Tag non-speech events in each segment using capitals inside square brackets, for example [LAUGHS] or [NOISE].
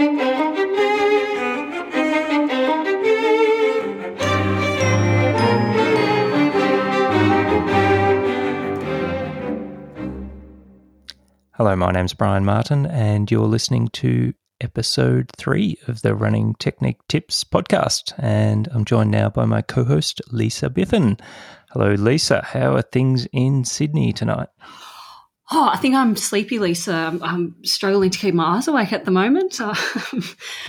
Hello, my name's Brian Martin, and you're listening to episode three of the Running Technique Tips podcast. And I'm joined now by my co host, Lisa Biffin. Hello, Lisa. How are things in Sydney tonight? Oh, I think I'm sleepy, Lisa. I'm, I'm struggling to keep my eyes awake at the moment. [LAUGHS] I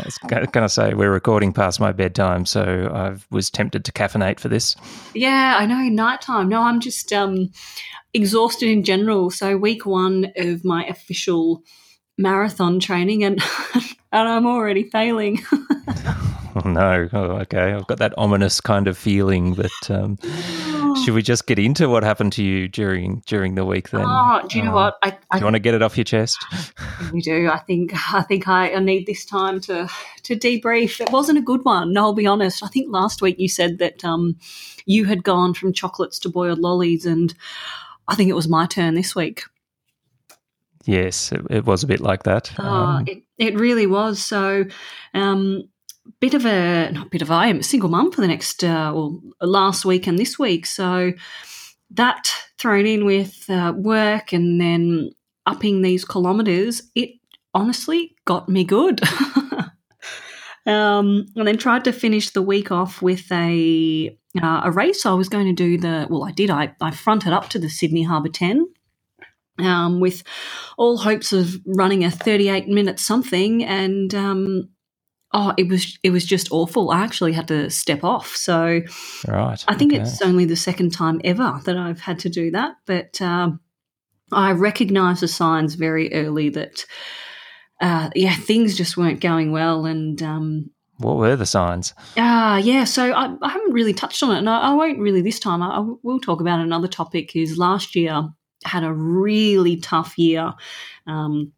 was going to say we're recording past my bedtime, so I was tempted to caffeinate for this. Yeah, I know. Nighttime. No, I'm just um, exhausted in general. So week one of my official marathon training, and [LAUGHS] and I'm already failing. [LAUGHS] oh no! Oh, okay, I've got that ominous kind of feeling. that. um, [SIGHS] should we just get into what happened to you during during the week? Then, oh, do you know um, what? I, I, do you want to get it off your chest? We do. I think I think I, I need this time to to debrief. It wasn't a good one. No, I'll be honest. I think last week you said that um, you had gone from chocolates to boiled lollies, and I think it was my turn this week. Yes, it, it was a bit like that. Oh, um, it, it really was. So, um, bit of a not bit of I am a single mum for the next uh, well last week and this week. So that thrown in with uh, work and then upping these kilometres, it honestly got me good. [LAUGHS] um, and then tried to finish the week off with a uh, a race. I was going to do the well, I did. I I fronted up to the Sydney Harbour Ten. Um, with all hopes of running a 38 minute something, and um, oh, it was it was just awful. I actually had to step off. So, right, I think okay. it's only the second time ever that I've had to do that. But um, I recognised the signs very early that, uh, yeah, things just weren't going well, and um, what were the signs? Ah, uh, yeah. So I, I, haven't really touched on it, and I, I won't really this time. I, I, will talk about another topic. Is last year had a really tough year. Um,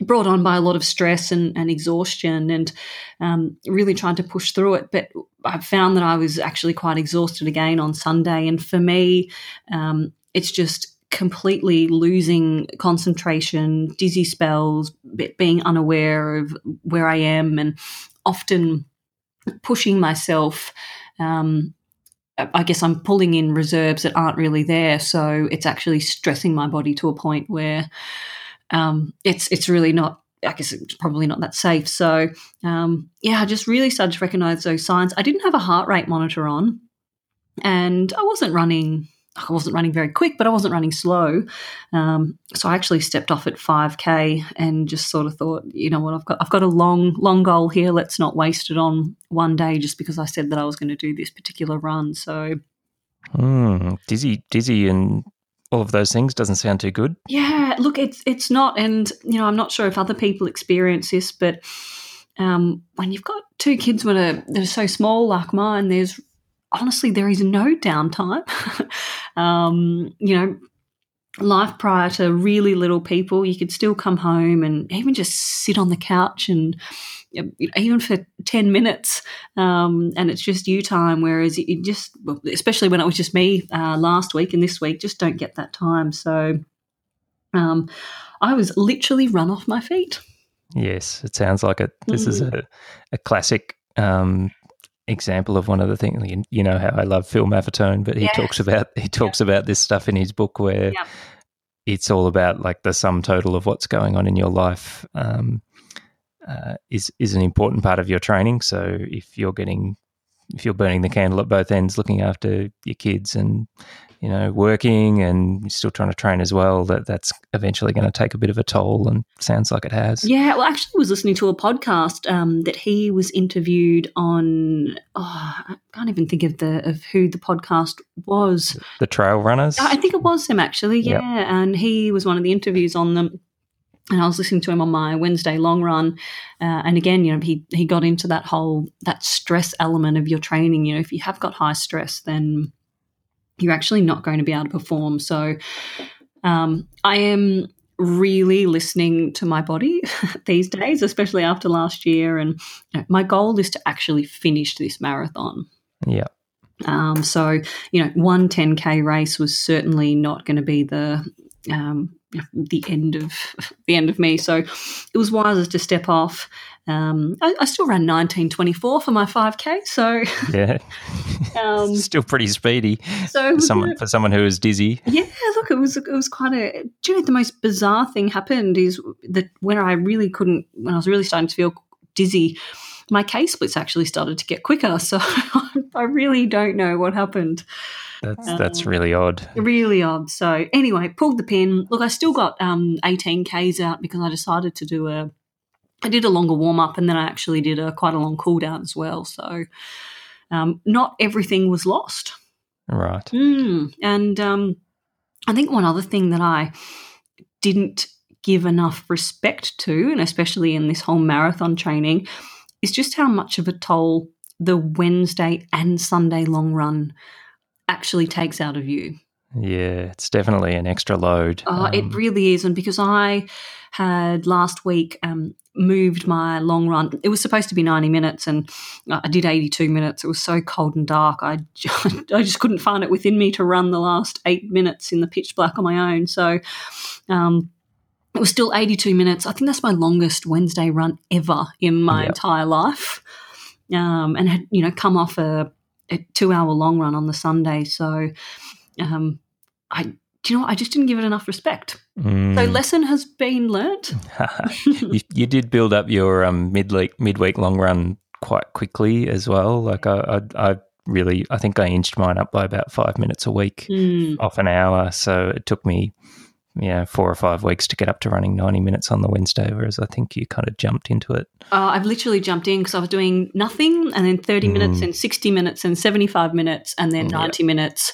brought on by a lot of stress and, and exhaustion and um, really trying to push through it. But I found that I was actually quite exhausted again on Sunday. And for me, um, it's just completely losing concentration, dizzy spells, being unaware of where I am, and often pushing myself. Um, I guess I'm pulling in reserves that aren't really there. So it's actually stressing my body to a point where um, it's it's really not. I guess it's probably not that safe. So um, yeah, I just really started to recognize those signs. I didn't have a heart rate monitor on, and I wasn't running. I wasn't running very quick, but I wasn't running slow. Um, so I actually stepped off at 5k and just sort of thought, you know what, I've got I've got a long long goal here. Let's not waste it on one day just because I said that I was going to do this particular run. So mm, dizzy, dizzy, and all of those things doesn't sound too good. Yeah, look, it's it's not, and you know, I'm not sure if other people experience this, but um, when you've got two kids that are that are so small like mine, there's honestly there is no downtime. [LAUGHS] um, you know, life prior to really little people, you could still come home and even just sit on the couch and even for 10 minutes um, and it's just you time whereas you just especially when it was just me uh, last week and this week just don't get that time so um, i was literally run off my feet yes it sounds like it this mm. is a, a classic um, example of one of the things you, you, know how i love phil maffetone but he yes. talks about he talks about this stuff in his book where it's all about like the sum total of what's going on in your life um, uh, is is an important part of your training. So if you're getting if you're burning the candle at both ends, looking after your kids and you know working and still trying to train as well, that that's eventually going to take a bit of a toll. And sounds like it has. Yeah, well, actually, I was listening to a podcast um, that he was interviewed on. Oh, I can't even think of the of who the podcast was. The Trail Runners. I think it was him actually. Yeah, yep. and he was one of the interviews on them and I was listening to him on my Wednesday long run, uh, and again, you know, he he got into that whole that stress element of your training. You know, if you have got high stress, then you're actually not going to be able to perform. So, um, I am really listening to my body [LAUGHS] these days, especially after last year. And my goal is to actually finish this marathon. Yeah. Um, so, you know, one 10K race was certainly not going to be the um, the end of the end of me. So it was wiser to step off. Um, I, I, still ran 1924 for my 5k. So [LAUGHS] yeah, um, [LAUGHS] still pretty speedy. So for someone, for someone who is dizzy. Yeah, look, it was it was quite a. Do you know the most bizarre thing happened is that when I really couldn't, when I was really starting to feel dizzy, my K splits actually started to get quicker. [LAUGHS] So I really don't know what happened. That's that's um, really odd. Really odd. So anyway, pulled the pin. Look, I still got um, 18 Ks out because I decided to do a. I did a longer warm up and then I actually did a quite a long cool down as well. So um, not everything was lost. Right. Mm, and um, I think one other thing that I didn't give enough respect to, and especially in this whole marathon training, is just how much of a toll the Wednesday and Sunday long run actually takes out of you. Yeah, it's definitely an extra load. Oh, um, it really is. And because I had last week um, moved my long run, it was supposed to be 90 minutes and I did 82 minutes. It was so cold and dark. I, [LAUGHS] I just couldn't find it within me to run the last eight minutes in the pitch black on my own. So, um, it was still 82 minutes. I think that's my longest Wednesday run ever in my yep. entire life. Um, and had, you know, come off a a two hour long run on the Sunday. So, um, I, do you know what? I just didn't give it enough respect. Mm. So, lesson has been learnt. [LAUGHS] you, you, did build up your um, midweek midweek long run quite quickly as well. Like I, I, I really, I think I inched mine up by about five minutes a week, mm. off an hour. So it took me yeah, four or five weeks to get up to running 90 minutes on the Wednesday, whereas I think you kind of jumped into it. Uh, I've literally jumped in because I was doing nothing and then 30 mm. minutes and 60 minutes and 75 minutes and then 90 minutes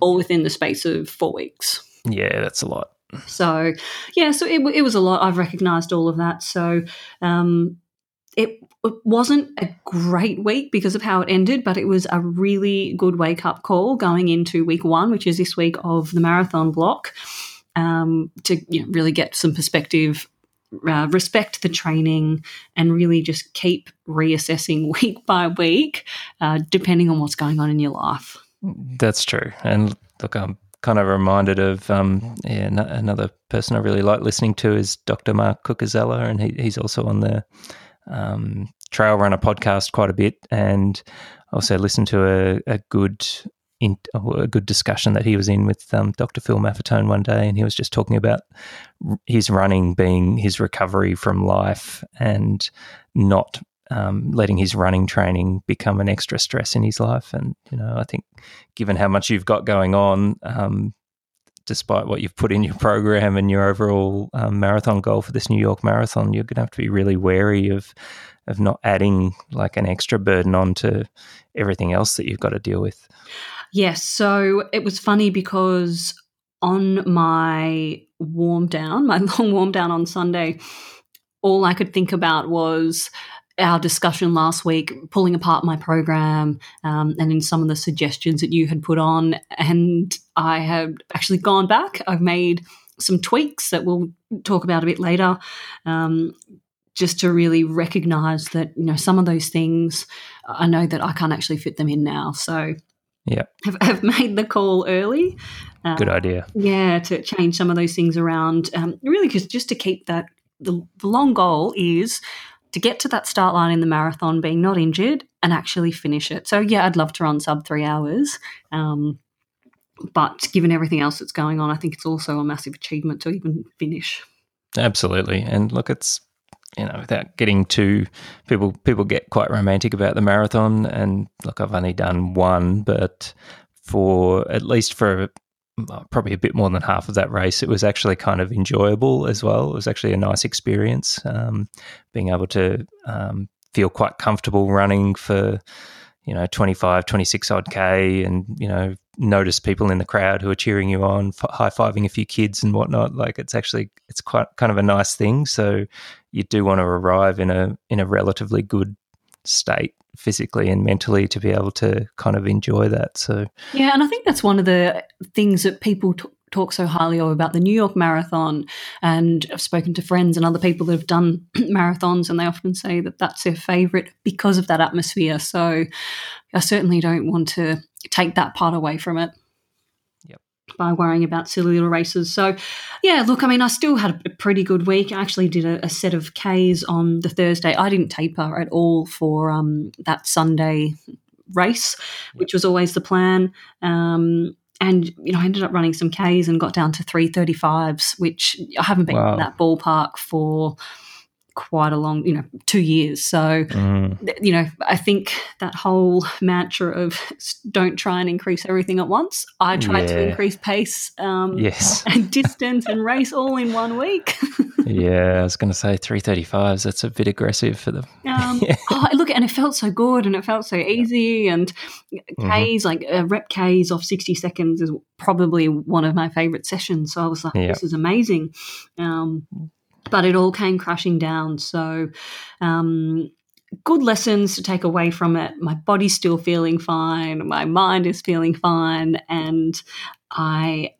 all within the space of four weeks. Yeah, that's a lot. So, yeah, so it, it was a lot. I've recognized all of that. So, um, it, it wasn't a great week because of how it ended, but it was a really good wake up call going into week one, which is this week of the marathon block um, to you know, really get some perspective, uh, respect the training, and really just keep reassessing [LAUGHS] week by week, uh, depending on what's going on in your life. That's true. And look, I'm kind of reminded of um, yeah, another person I really like listening to is Dr. Mark Cucuzzella, and he, he's also on the um, Trail Runner podcast quite a bit, and also listen to a, a good in, a good discussion that he was in with um, Dr. Phil Maffetone one day, and he was just talking about his running being his recovery from life and not um, letting his running training become an extra stress in his life. And you know, I think given how much you've got going on, um, despite what you've put in your program and your overall um, marathon goal for this New York Marathon, you're going to have to be really wary of of not adding like an extra burden on to everything else that you've got to deal with. Yes. So it was funny because on my warm down, my [LAUGHS] long warm down on Sunday, all I could think about was our discussion last week, pulling apart my program, um, and in some of the suggestions that you had put on. And I have actually gone back. I've made some tweaks that we'll talk about a bit later. Um, just to really recognize that you know some of those things I know that I can't actually fit them in now. So yeah. Have, have made the call early. Uh, good idea. yeah to change some of those things around um, really because just to keep that the, the long goal is to get to that start line in the marathon being not injured and actually finish it. So yeah i'd love to run sub three hours um, but given everything else that's going on i think it's also a massive achievement to even finish. Absolutely. And look it's you know, without getting too people people get quite romantic about the marathon. And look, I've only done one, but for at least for probably a bit more than half of that race, it was actually kind of enjoyable as well. It was actually a nice experience, um, being able to um, feel quite comfortable running for you know 25 26 odd k and you know notice people in the crowd who are cheering you on high-fiving a few kids and whatnot like it's actually it's quite kind of a nice thing. So you do want to arrive in a in a relatively good state physically and mentally to be able to kind of enjoy that. So yeah and i think that's one of the things that people t- talk so highly of about the New York Marathon, and I've spoken to friends and other people that have done [CLEARS THROAT] marathons, and they often say that that's their favourite because of that atmosphere. So I certainly don't want to take that part away from it. Yep. by worrying about silly little races. So, yeah, look, I mean, I still had a pretty good week. I actually did a, a set of Ks on the Thursday. I didn't taper at all for um, that Sunday race, which was always the plan. Um, and you know, I ended up running some Ks and got down to three thirty fives, which I haven't been wow. in that ballpark for quite a long, you know, two years. So, mm. you know, I think that whole mantra of don't try and increase everything at once. I tried yeah. to increase pace, um, yes, [LAUGHS] and distance and race all in one week. [LAUGHS] yeah, I was going to say three thirty fives. That's a bit aggressive for them. Um, [LAUGHS] yeah. oh, look, and it felt so good, and it felt so easy, and mm-hmm. K's like uh, rep K's off sixty seconds is probably one of my favorite sessions. So I was like, yeah. this is amazing. Um, but it all came crashing down. So, um, good lessons to take away from it. My body's still feeling fine, my mind is feeling fine, and I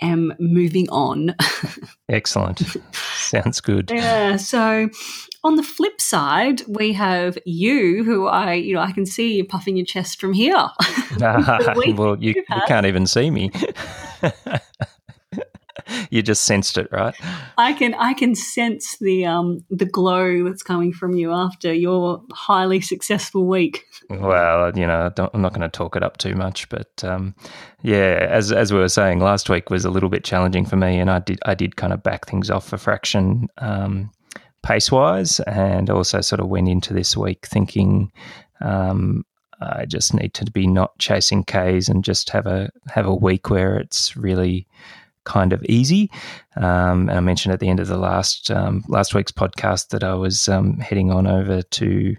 am moving on. [LAUGHS] Excellent. Sounds good. Yeah. So on the flip side, we have you, who I, you know, I can see you puffing your chest from here. [LAUGHS] well, you, you can't even see me. [LAUGHS] [LAUGHS] you just sensed it, right? I can I can sense the um the glow that's coming from you after your highly successful week. Well, you know, I'm not going to talk it up too much, but um, yeah, as as we were saying, last week was a little bit challenging for me, and I did I did kind of back things off a fraction. Um, pace wise, and also sort of went into this week thinking um, I just need to be not chasing Ks and just have a have a week where it's really kind of easy. Um, and I mentioned at the end of the last um, last week's podcast that I was um, heading on over to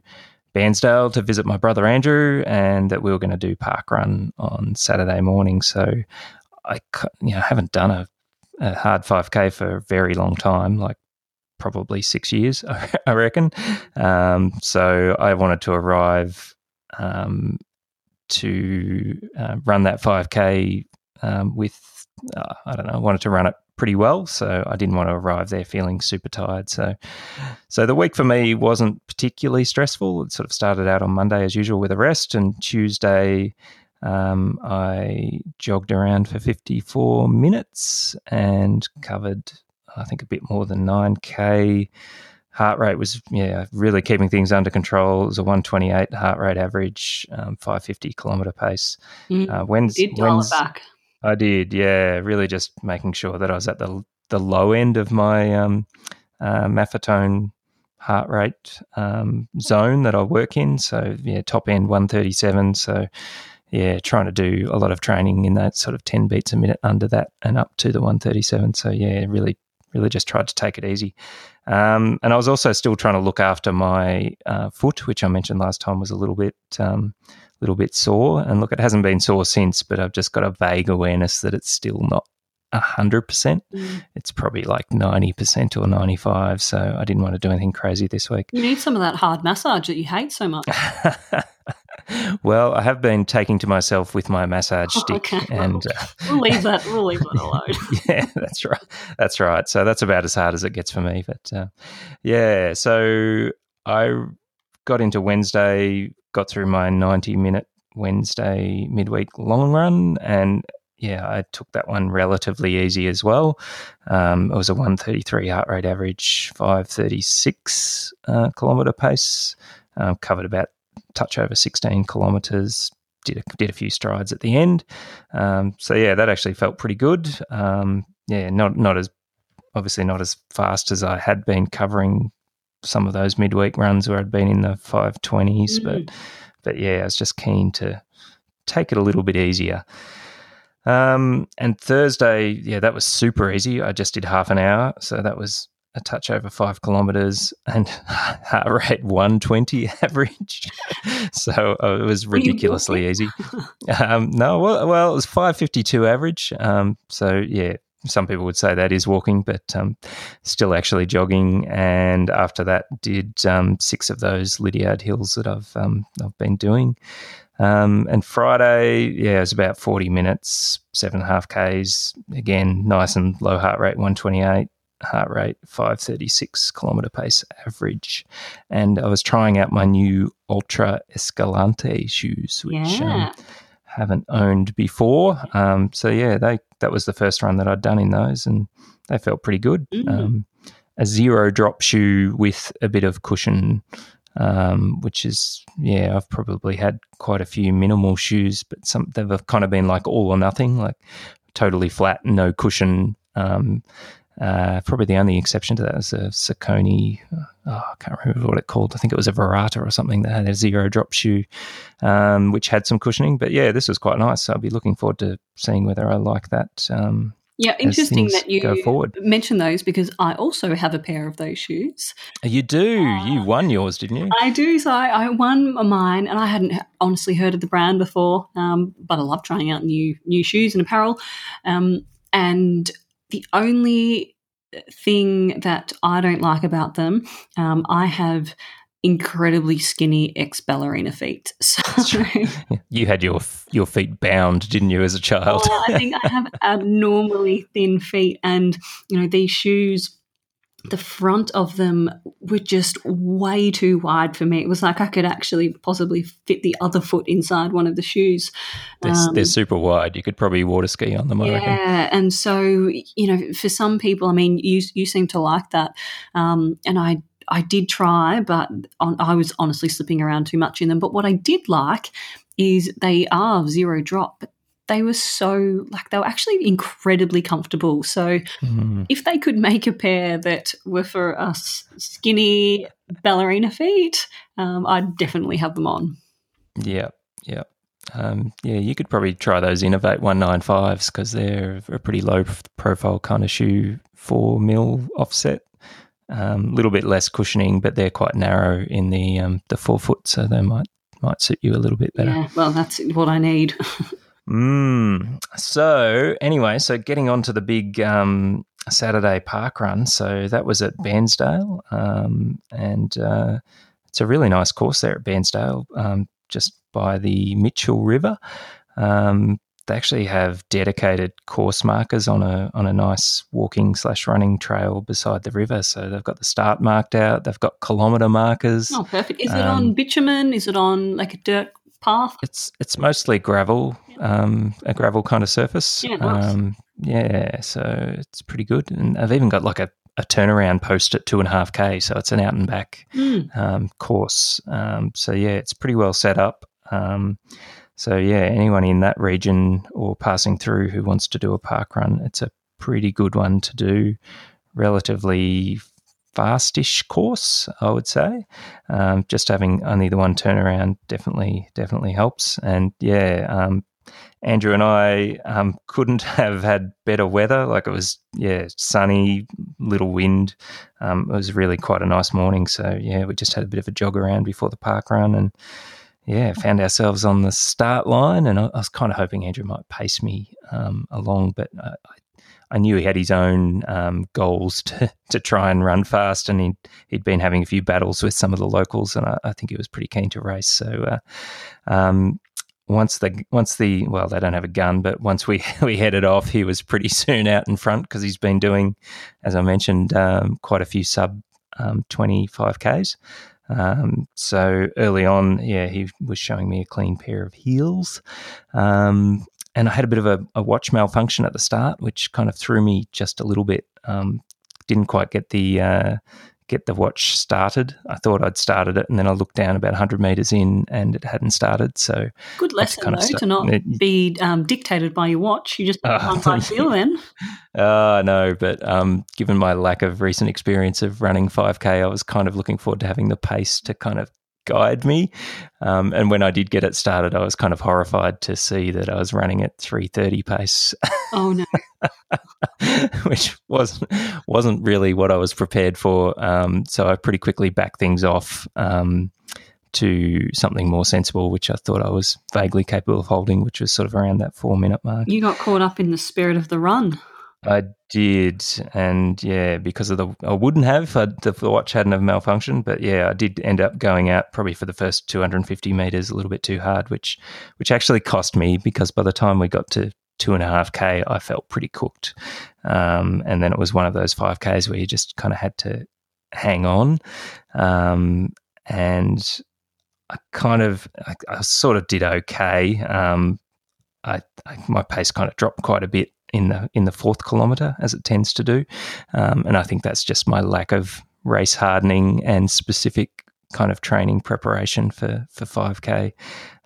Bairnsdale to visit my brother Andrew, and that we were going to do park run on Saturday morning. So I you know haven't done a, a hard 5k for a very long time, like probably six years, [LAUGHS] I reckon. Um, so I wanted to arrive um, to uh, run that 5k um, with uh, I don't know, I wanted to run it pretty well, so I didn't want to arrive there feeling super tired. So, so the week for me wasn't particularly stressful. It sort of started out on Monday as usual with a rest, and Tuesday um, I jogged around for 54 minutes and covered, I think, a bit more than 9k. Heart rate was, yeah, really keeping things under control. It was a 128 heart rate average, um, 550 kilometer pace. Mm, uh, when's, did dial back. I did, yeah. Really, just making sure that I was at the the low end of my um, uh, Maffetone heart rate um, zone that I work in. So yeah, top end one thirty seven. So yeah, trying to do a lot of training in that sort of ten beats a minute under that and up to the one thirty seven. So yeah, really, really just tried to take it easy. Um, and I was also still trying to look after my uh, foot, which I mentioned last time was a little bit um, little bit sore. And look, it hasn't been sore since, but I've just got a vague awareness that it's still not 100%. Mm. It's probably like 90% or 95 So I didn't want to do anything crazy this week. You need some of that hard massage that you hate so much. [LAUGHS] well, I have been taking to myself with my massage [LAUGHS] stick, okay. and uh, we'll leave that. We'll leave that [LAUGHS] alone. yeah, that's right. That's right. So that's about as hard as it gets for me. But uh, yeah, so I got into Wednesday got through my 90 minute Wednesday midweek long run and yeah, I took that one relatively easy as well. Um, it was a 133 heart rate average, 536 uh, kilometer pace. Uh, covered about touch over 16 kilometers. Did a, did a few strides at the end. Um, so yeah, that actually felt pretty good. Um, yeah, not not as obviously not as fast as I had been covering some of those midweek runs where I'd been in the 520s, mm. but but yeah, I was just keen to take it a little bit easier. Um, and Thursday, yeah, that was super easy. I just did half an hour, so that was a touch over five kilometers and [LAUGHS] heart rate 120 [LAUGHS] average. [LAUGHS] so uh, it was ridiculously easy. Um, no, well, well, it was 552 average. Um, so yeah, some people would say that is walking, but um, still actually jogging. And after that, did um, six of those Lydiard hills that I've um, I've been doing. Um, and Friday, yeah, it was about forty minutes, seven and a half k's. Again, nice and low heart rate, one twenty eight. Heart rate 536 kilometer pace average, and I was trying out my new Altra Escalante shoes, which um, yeah haven't owned before. Um, so yeah, they that was the first run that I'd done in those, and they felt pretty good. Mm. Um, a zero drop shoe with a bit of cushion, um, which is yeah, I've probably had quite a few minimal shoes, but some they've kind of been like all or nothing, like totally flat, no cushion. Um, uh, probably the only exception to that is a Saucony. Oh, I can't remember what it called. I think it was a Virrata or something that had a zero drop shoe, um, which had some cushioning. But yeah, this was quite nice. So I'll be looking forward to seeing whether I like that. Um, yeah, interesting that you go forward. mention those because I also have a pair of those shoes. You do. Uh, you won yours, didn't you? I do. So I, I, won mine, and I hadn't honestly heard of the brand before, um, but I love trying out new new shoes and apparel. Um, and the only thing that I don't like about them, um, I have incredibly skinny ex ballerina feet. [LAUGHS] So [LAUGHS] you had your your feet bound, didn't you, as a child? Oh, I think I have [LAUGHS] abnormally thin feet, and you know these shoes the front of them were just way too wide for me. It was like I could actually possibly fit the other foot inside one of the shoes. They're, um, they're super wide. You could probably water ski on them. yeah, and so you know, for some people, I mean, you you seem to like that, um, and I I did try, but on, I was honestly slipping around too much in them. But what I did like is they are zero drop, but they were so like they were actually incredibly comfortable. So mm. if they could make a pair that were for us skinny ballerina feet, um, I'd definitely have them on. Yeah, yeah. Um, yeah, you could probably try those Inov-8 195s because they're a pretty low profile kind of shoe, four mil offset. A um, little bit less cushioning, but they're quite narrow in the um, the forefoot, so they might might suit you a little bit better. Yeah, well, that's what I need. [LAUGHS] Mm. So anyway, so getting on to the big um, Saturday park run. So that was at Bairnsdale, um, and uh, it's a really nice course there at Bairnsdale, um, just by the Mitchell River. Um, they actually have dedicated course markers on a on a nice walking slash running trail beside the river. So they've got the start marked out. They've got kilometre markers. Oh, perfect! Is it on um, bitumen? Is it on like a dirt path? It's it's mostly gravel, um, a gravel kind of surface. Yeah, nice. um, yeah, so it's pretty good. And I've even got like a, a turnaround post at two and a half k, so it's an out and back mm. um, course. Um, so yeah, it's pretty well set up. Um, so yeah, anyone in that region or passing through who wants to do a park run, it's a pretty good one to do. Relatively fastish course, I would say. Um, just having only the one turnaround definitely definitely helps. And yeah, um, Andrew and I um, couldn't have had better weather. Like it was, yeah, sunny, little wind. Um, it was really quite a nice morning. So yeah, we just had a bit of a jog around before the park run, and yeah, found ourselves on the start line. And I, I was kind of hoping Andrew might pace me um, along, but I, I knew he had his own um, goals to, to try and run fast, and he'd, he'd been having a few battles with some of the locals, and I, I think he was pretty keen to race. So uh, um, once the once the well, they don't have a gun, but once we [LAUGHS] we headed off, he was pretty [LAUGHS] soon out in front because he's been doing, as I mentioned, um, quite a few sub um, twenty five k's. Um, so early on, yeah, he was showing me a clean pair of heels. Um, and I had a bit of a, a, watch malfunction at the start, which kind of threw me just a little bit. Um, didn't quite get the uh, get the watch started. I thought I'd started it, and then I looked down about 100 meters in, and it hadn't started. So good lesson kind of though to not it, be um, dictated by your watch. You just uh, can't feel then. Uh, no, but um, given my lack of recent experience of running 5k, I was kind of looking forward to having the pace to kind of guide me. Um, and when I did get it started, I was kind of horrified to see that I was running at 330 pace. Oh no. [LAUGHS] Which wasn't wasn't really what I was prepared for. Um, so I pretty quickly backed things off um, to something more sensible, which I thought I was vaguely capable of holding, which was sort of around that four minute mark. You got caught up in the spirit of the run. I did, and yeah, because of the I wouldn't have the, the watch hadn't have malfunctioned, but yeah, I did end up going out probably for the first 250 meters a little bit too hard, which which actually cost me because by the time we got to two and a half k, I felt pretty cooked, um, and then it was one of those five k's where you just kind of had to hang on, um, and I kind of I, I, sort of did okay. Um, I, I, my pace kind of dropped quite a bit in the in the fourth kilometer, as it tends to do, um, and I think that's just my lack of race hardening and specific kind of training preparation for for 5k.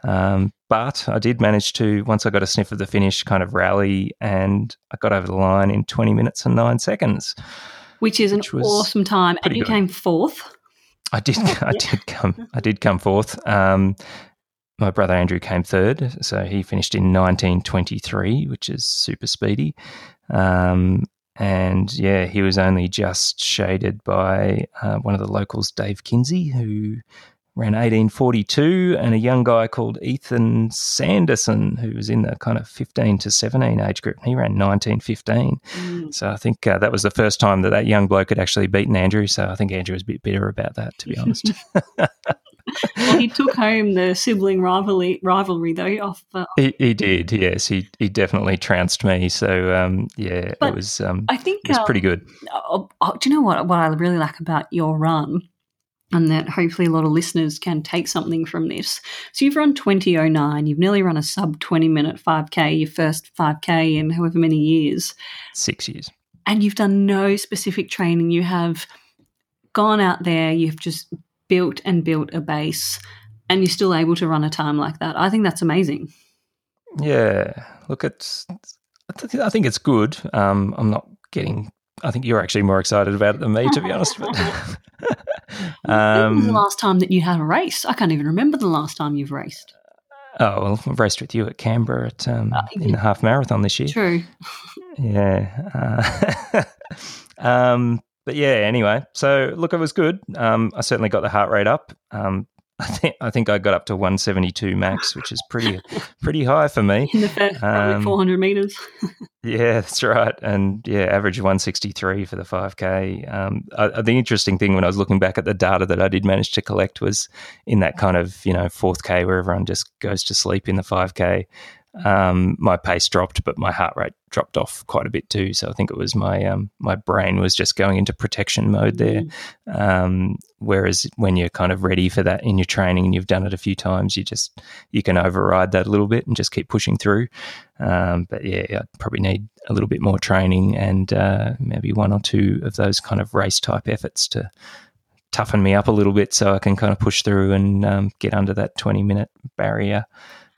Um, but I did manage to once I got a sniff of the finish, kind of rally, and I got over the line in 20 minutes and nine seconds, which is which an awesome time. And you good. came fourth. I did. [LAUGHS] I did come. I did come fourth. Um, my brother Andrew came third, so he finished in 1923, which is super speedy. Um, and yeah, he was only just shaded by uh, one of the locals, Dave Kinsey, who ran 1842, and a young guy called Ethan Sanderson, who was in the kind of 15 to 17 age group. and He ran 1915. Mm. So I think uh, that was the first time that that young bloke had actually beaten Andrew. So I think Andrew was a bit bitter about that, to be honest. [LAUGHS] [LAUGHS] well, he took home the sibling rivalry, rivalry though. Off, uh, he, he, did, yes. He he definitely trounced me. So um, yeah, but it was. Um, I think it was pretty good. Uh, uh, do you know what? What I really like about your run and that hopefully a lot of listeners can take something from this. So you've run 2009, you've nearly run a sub 20 minute 5K, your first 5K in however many years. Six years. And you've done no specific training. You have gone out there, you've just built and built a base, and you're still able to run a time like that. I think that's amazing. Yeah. Look, it's, I think it's good. Um, I'm not getting I think you're actually more excited about it than me, to be honest. But [LAUGHS] [LAUGHS] um, when was the last time that you had a race? I can't even remember the last time you've raced. Oh well, I've raced with you at Canberra at um, oh, in the half marathon this year. True. [LAUGHS] yeah. Uh, um, but yeah. Anyway, so look, it was good. Um, I certainly got the heart rate up. Um, [LAUGHS] I think I think I got up to 172 max, which is pretty [LAUGHS] pretty high for me. In the first um, 400 meters. [LAUGHS] yeah, that's right, and yeah, average 163 for the 5k. Um, I, the interesting thing when I was looking back at the data that I did manage to collect was in that kind of you know fourth k where everyone just goes to sleep in the 5k um, my pace dropped, but my heart rate dropped off quite a bit too. So I think it was my um, my brain was just going into protection mode there. Mm. Um, whereas when you're kind of ready for that in your training and you've done it a few times, you just you can override that a little bit and just keep pushing through. Um, but yeah, I probably need a little bit more training and uh, maybe one or two of those kind of race type efforts to toughen me up a little bit so I can kind of push through and um, get under that 20 minute barrier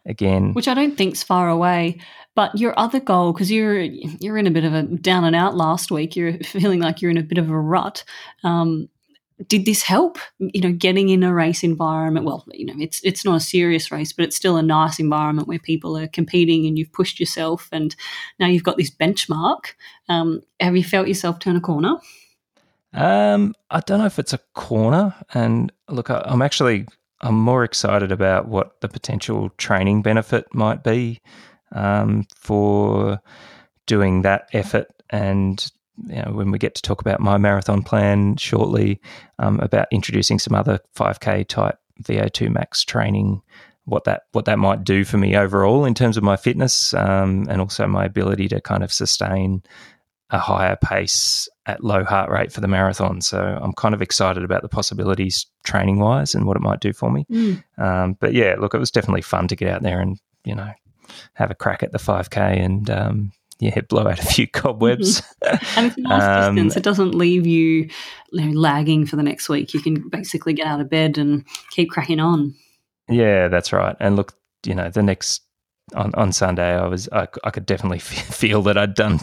again. Which I don't think's far away. But your other goal, because you're you're in a bit of a down and out last week, you're [LAUGHS] feeling like you're in a bit of a rut. Um, did this help? You know, getting in a race environment. Well, you know, it's it's not a serious race, but it's still a nice environment where people are competing and you've pushed yourself, and now you've got this benchmark. Um, have you felt yourself turn a corner? Um, I don't know if it's a corner. And look, I, I'm actually I'm more excited about what the potential training benefit might be um, for doing that effort. And you know, when we get to talk about my marathon plan shortly, um, about introducing some other 5K type VO2 max training, what that what that might do for me overall in terms of my fitness um, and also my ability to kind of sustain a higher pace at low heart rate for the marathon. So I'm kind of excited about the possibilities training wise and what it might do for me. Mm. Um, but yeah, look, it was definitely fun to get out there and, you know, have a crack at the 5K and, um, yeah, [LAUGHS] blow out a few cobwebs. Mm-hmm. And it's a nice um, distance. It doesn't leave you, you know, lagging for the next week. You can basically get out of bed and keep cracking on. Yeah, that's right. And look, you know, the next on, on Sunday, I was I, I could definitely [LAUGHS] feel that I'd done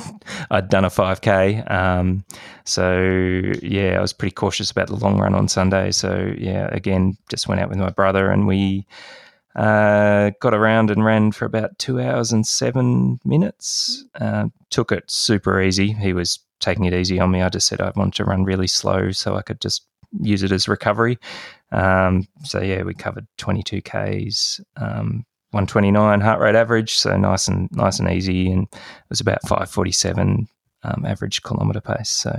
I'd done a five k. Um, so yeah, I was pretty cautious about the long run on Sunday. So yeah, again, just went out with my brother and we uh, got around and ran for about two hours and seven minutes. Uh, took it super easy. He was taking it easy on me. I just said I wanted to run really slow so I could just use it as recovery. Um, so yeah, we covered 22 k's. Um, 129 heart rate average, so nice and nice and easy, and it was about 547 um, average kilometre pace. So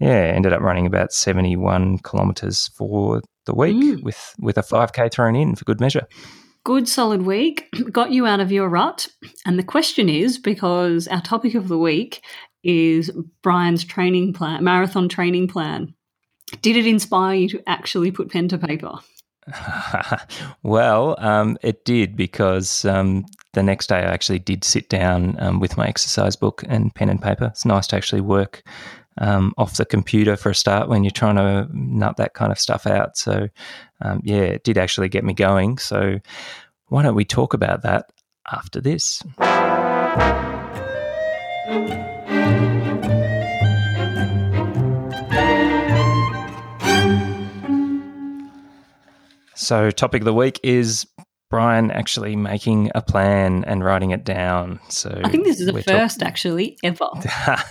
yeah, ended up running about 71 kilometres for the week mm. with with a 5k thrown in for good measure. Good solid week [CLEARS THROAT] got you out of your rut, and the question is because our topic of the week is Brian's training plan, marathon training plan. Did it inspire you to actually put pen to paper? [LAUGHS] well, um, it did because um, the next day I actually did sit down um, with my exercise book and pen and paper. It's nice to actually work um, off the computer for a start when you're trying to nut that kind of stuff out. So, um, yeah, it did actually get me going. So, why don't we talk about that after this? So, topic of the week is Brian actually making a plan and writing it down. So I think this is the first talk- actually ever. [LAUGHS] I,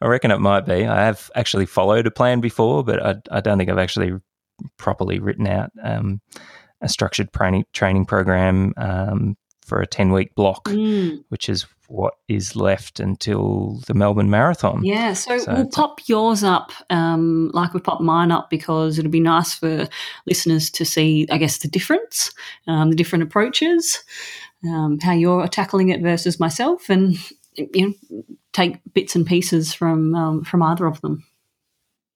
reckon, it might be. I have actually followed a plan before, but I, I don't think I've actually properly written out um, a structured training training program um, for a ten week block, mm. which is what is left until the Melbourne Marathon. Yeah, so, so we'll pop yours up um, like we pop mine up because it'll be nice for listeners to see, I guess, the difference, um, the different approaches, um, how you're tackling it versus myself, and you know, take bits and pieces from um, from either of them.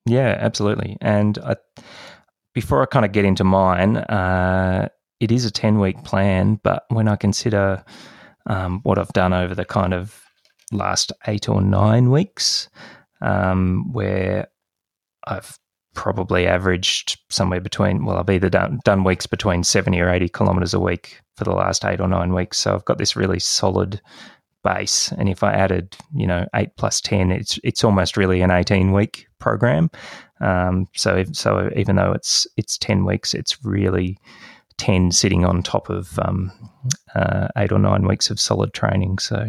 Yeah, absolutely. And I, before I kind of get into mine, uh, it is a ten week plan, but when I consider um, what I've done over the kind of last eight or nine weeks, um, where I've probably averaged somewhere between, well, I've either done, done weeks between 70 or 80 kilometers a week for the last eight or nine weeks. So I've got this really solid base. And if I added, you know, eight plus 10, it's, it's almost really an 18 week program. Um, so, if, so even though it's, it's 10 weeks, it's really, 10 sitting on top of um, uh, eight or nine weeks of solid training. So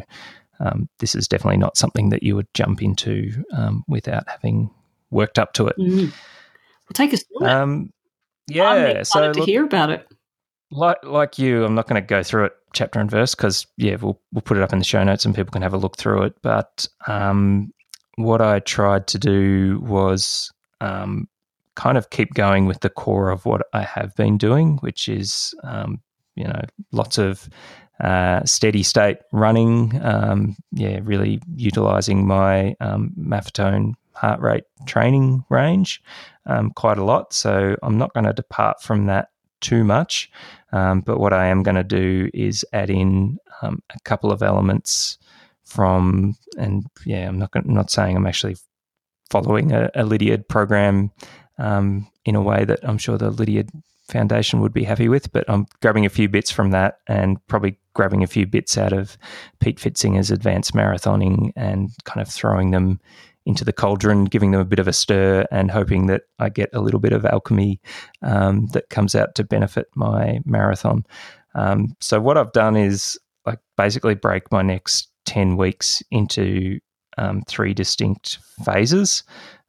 um, this is definitely not something that you would jump into um, without having worked up to it. Mm. Well, take us through um, Yeah, I'm so to look, hear about it. Like like you, I'm not going to go through it chapter and verse because yeah, we'll we'll put it up in the show notes and people can have a look through it. But um, what I tried to do was um, kind of keep going with the core of what I have been doing, which is, um, you know, lots of uh, steady state running. Um, yeah, really utilizing my um, Maffetone heart rate training range um, quite a lot. So I'm not going to depart from that too much. Um, but what I am going to do is add in um, a couple of elements from, and yeah, I'm not gonna, not saying I'm actually following a, a Lydiard program um, in a way that I'm sure the Lydiard Foundation would be happy with. But I'm grabbing a few bits from that and probably grabbing a few bits out of Pete Pfitzinger's advanced marathoning and kind of throwing them into the cauldron, giving them a bit of a stir, and hoping that I get a little bit of alchemy um, that comes out to benefit my marathon. Um, so what I've done is like basically break my next ten weeks into um, three distinct phases.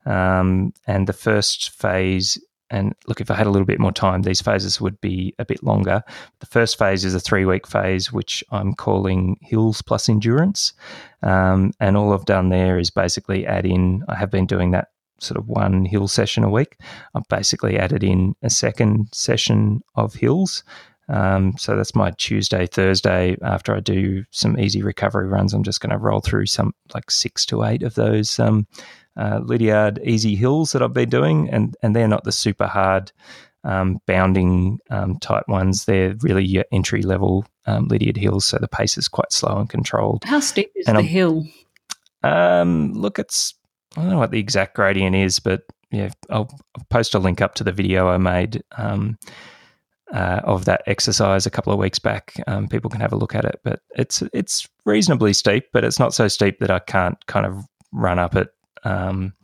Um, and the first phase, and look, if I had a little bit more time, these phases would be a bit longer. The first phase is a three week phase, which I'm calling Hills Plus Endurance. Um, and all I've done there is basically add in, I have been doing that sort of one hill session a week. I've basically added in a second session of hills. Um, so that's my Tuesday, Thursday. After I do some easy recovery runs, I'm just going to roll through some like six to eight of those um, uh, Lydiard easy hills that I've been doing, and and they're not the super hard um, bounding um, type ones. They're really your entry level um, Lydiard hills, so the pace is quite slow and controlled. How steep is and the I'm, hill? Um, look, it's I don't know what the exact gradient is, but yeah, I'll, I'll post a link up to the video I made. Um, uh, of that exercise a couple of weeks back. Um, people can have a look at it, but it's it's reasonably steep, but it's not so steep that I can't kind of run up it um,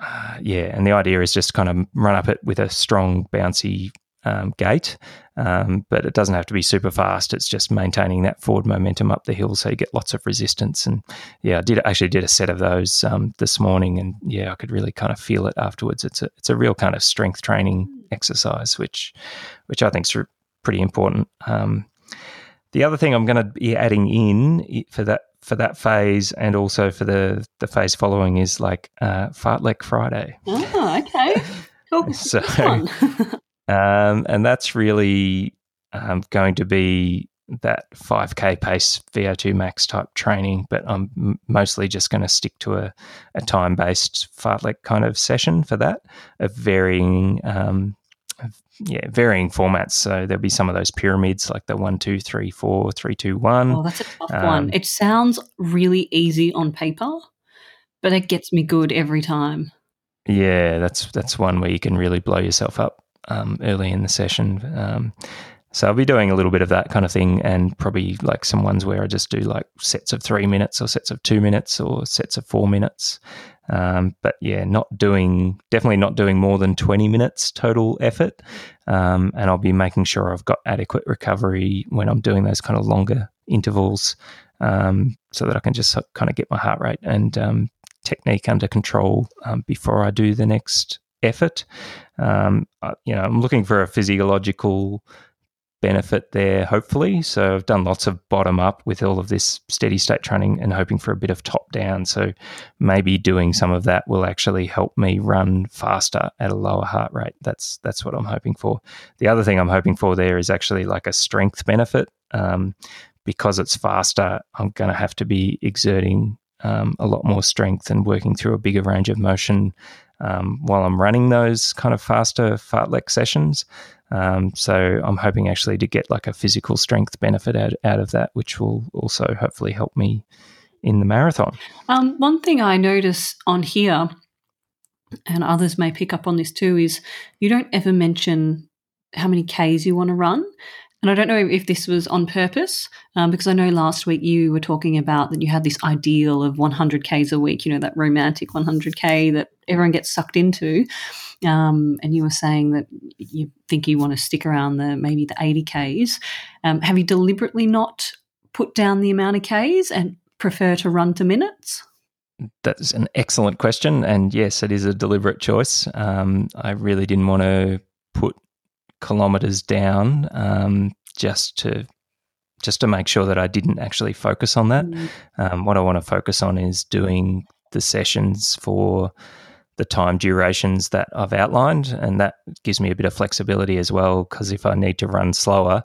uh, yeah, and the idea is just kind of run up it with a strong, bouncy um, gait, um, but it doesn't have to be super fast. It's just maintaining that forward momentum up the hill, so you get lots of resistance. And yeah, I did actually did a set of those um, this morning, and yeah, I could really kind of feel it afterwards. It's a it's a real kind of strength training exercise, which which I think is pretty important. Um, the other thing I'm going to be adding in for that for that phase and also for the the phase following is like uh, Fartlek Friday. Oh, okay. Cool. [LAUGHS] so, [LAUGHS] um, and that's really um, going to be that 5k pace VO2 max type training, but I'm m- mostly just going to stick to a, a time based fartlek kind of session for that of varying um, yeah, varying formats. So there'll be some of those pyramids like the one, two, three, four, three, two, one. Oh, that's a tough um, one. It sounds really easy on paper, but it gets me good every time. Yeah, that's that's one where you can really blow yourself up um, early in the session. Um, so I'll be doing a little bit of that kind of thing, and probably like some ones where I just do like sets of three minutes, or sets of two minutes, or sets of four minutes. Um, but yeah, not doing definitely not doing more than twenty minutes total effort, um, and I'll be making sure I've got adequate recovery when I'm doing those kind of longer intervals, um, so that I can just kind of get my heart rate and um, technique under control um, before I do the next effort. Um, you know, I'm looking for a physiological benefit there, hopefully. So I've done lots of bottom up with all of this steady state training and hoping for a bit of top down. So maybe doing some of that will actually help me run faster at a lower heart rate. That's that's what I'm hoping for. The other thing I'm hoping for there is actually like a strength benefit. Um, because it's faster, I'm going to have to be exerting um, a lot more strength and working through a bigger range of motion um, while I'm running those kind of faster fartlek sessions. Um, so I'm hoping actually to get like a physical strength benefit out, out of that, which will also hopefully help me in the marathon. Um, one thing I notice on here, and others may pick up on this too, is you don't ever mention how many Ks you want to run. And I don't know if this was on purpose, um, because I know last week you were talking about that you had this ideal of 100 Ks a week, you know, that romantic 100K that everyone gets sucked into. Um, and you were saying that you think you want to stick around the maybe the 80 Ks. Um, have you deliberately not put down the amount of Ks and prefer to run to minutes? That's an excellent question. And yes, it is a deliberate choice. Um, I really didn't want to put kilometers down um, just to just to make sure that I didn't actually focus on that. Mm. Um, what I want to focus on is doing the sessions for the time durations that I've outlined, and that gives me a bit of flexibility as well. Because if I need to run slower,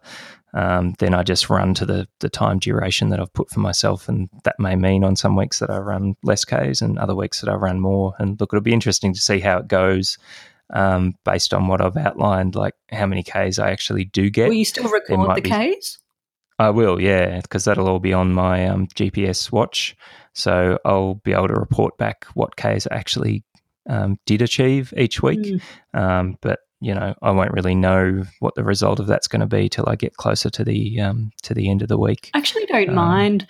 um, then I just run to the the time duration that I've put for myself, and that may mean on some weeks that I run less Ks, and other weeks that I run more. And look, it'll be interesting to see how it goes um, based on what I've outlined, like how many Ks I actually do get. Will you still record the be, Ks? I will, yeah, because that'll all be on my um, GPS watch. So I'll be able to report back what Ks I actually um, did achieve each week. Mm. but you know, I won't really know what the result of that's going to be till I get closer to the um, to the end of the week. I actually don't um, mind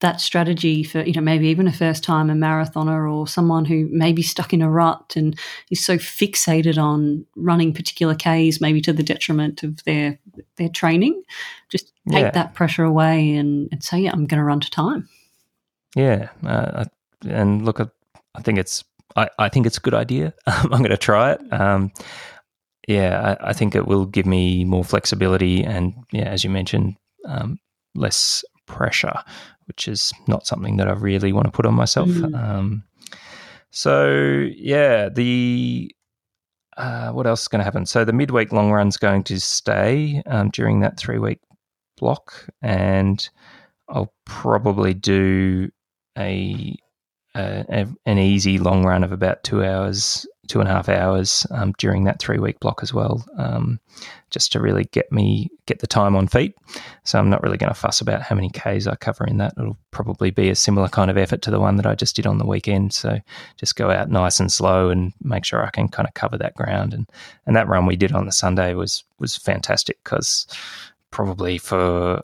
that strategy for you know maybe even a first time a marathoner or someone who may be stuck in a rut and is so fixated on running particular Ks maybe to the detriment of their their training just take yeah. that pressure away and, and say yeah I'm going to run to time. Yeah uh, and look I, I think it's I, I think it's a good idea. [LAUGHS] I'm going to try it. Um, yeah I, I, think it will give me more flexibility and yeah as you mentioned um, less pressure which is not something that I really want to put on myself. Mm. Um, so yeah, the uh, what else is going to happen? So the midweek long run is going to stay um, during that three week block, and I'll probably do a, a, an easy long run of about two hours two and a half hours um, during that three week block as well, um, just to really get me get the time on feet. So I'm not really going to fuss about how many Ks I cover in that. It'll probably be a similar kind of effort to the one that I just did on the weekend. So just go out nice and slow and make sure I can kind of cover that ground. And and that run we did on the Sunday was was fantastic because probably for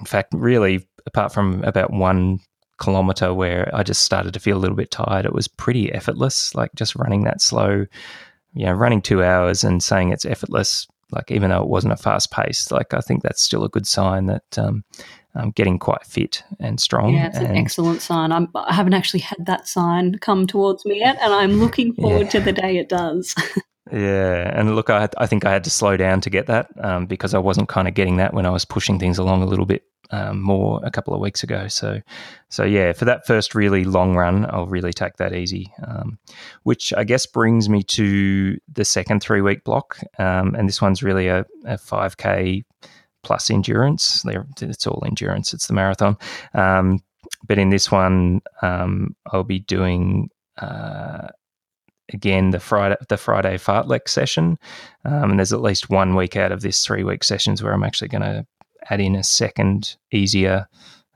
in fact really apart from about one kilometer where I just started to feel a little bit tired. It was pretty effortless, like just running that slow, you know, running two hours and saying it's effortless, like even though it wasn't a fast pace, like I think that's still a good sign that um, I'm getting quite fit and strong. Yeah, it's an excellent sign. I'm, I have not actually had that sign come towards me yet, and I'm looking [LAUGHS] forward yeah. to the day it does. [LAUGHS] Yeah, and look, I had, I think I had to slow down to get that um, because I wasn't kind of getting that when I was pushing things along a little bit um, more a couple of weeks ago. So, so yeah, for that first really long run, I'll really take that easy. Um, which I guess brings me to the second three week block, um, and this one's really a five k plus endurance. It's all endurance. It's the marathon, um, but in this one, um, I'll be doing. Uh, again the Friday the Friday fartlek session, um, and there's at least one week out of this three week sessions where I'm actually going to add in a second easier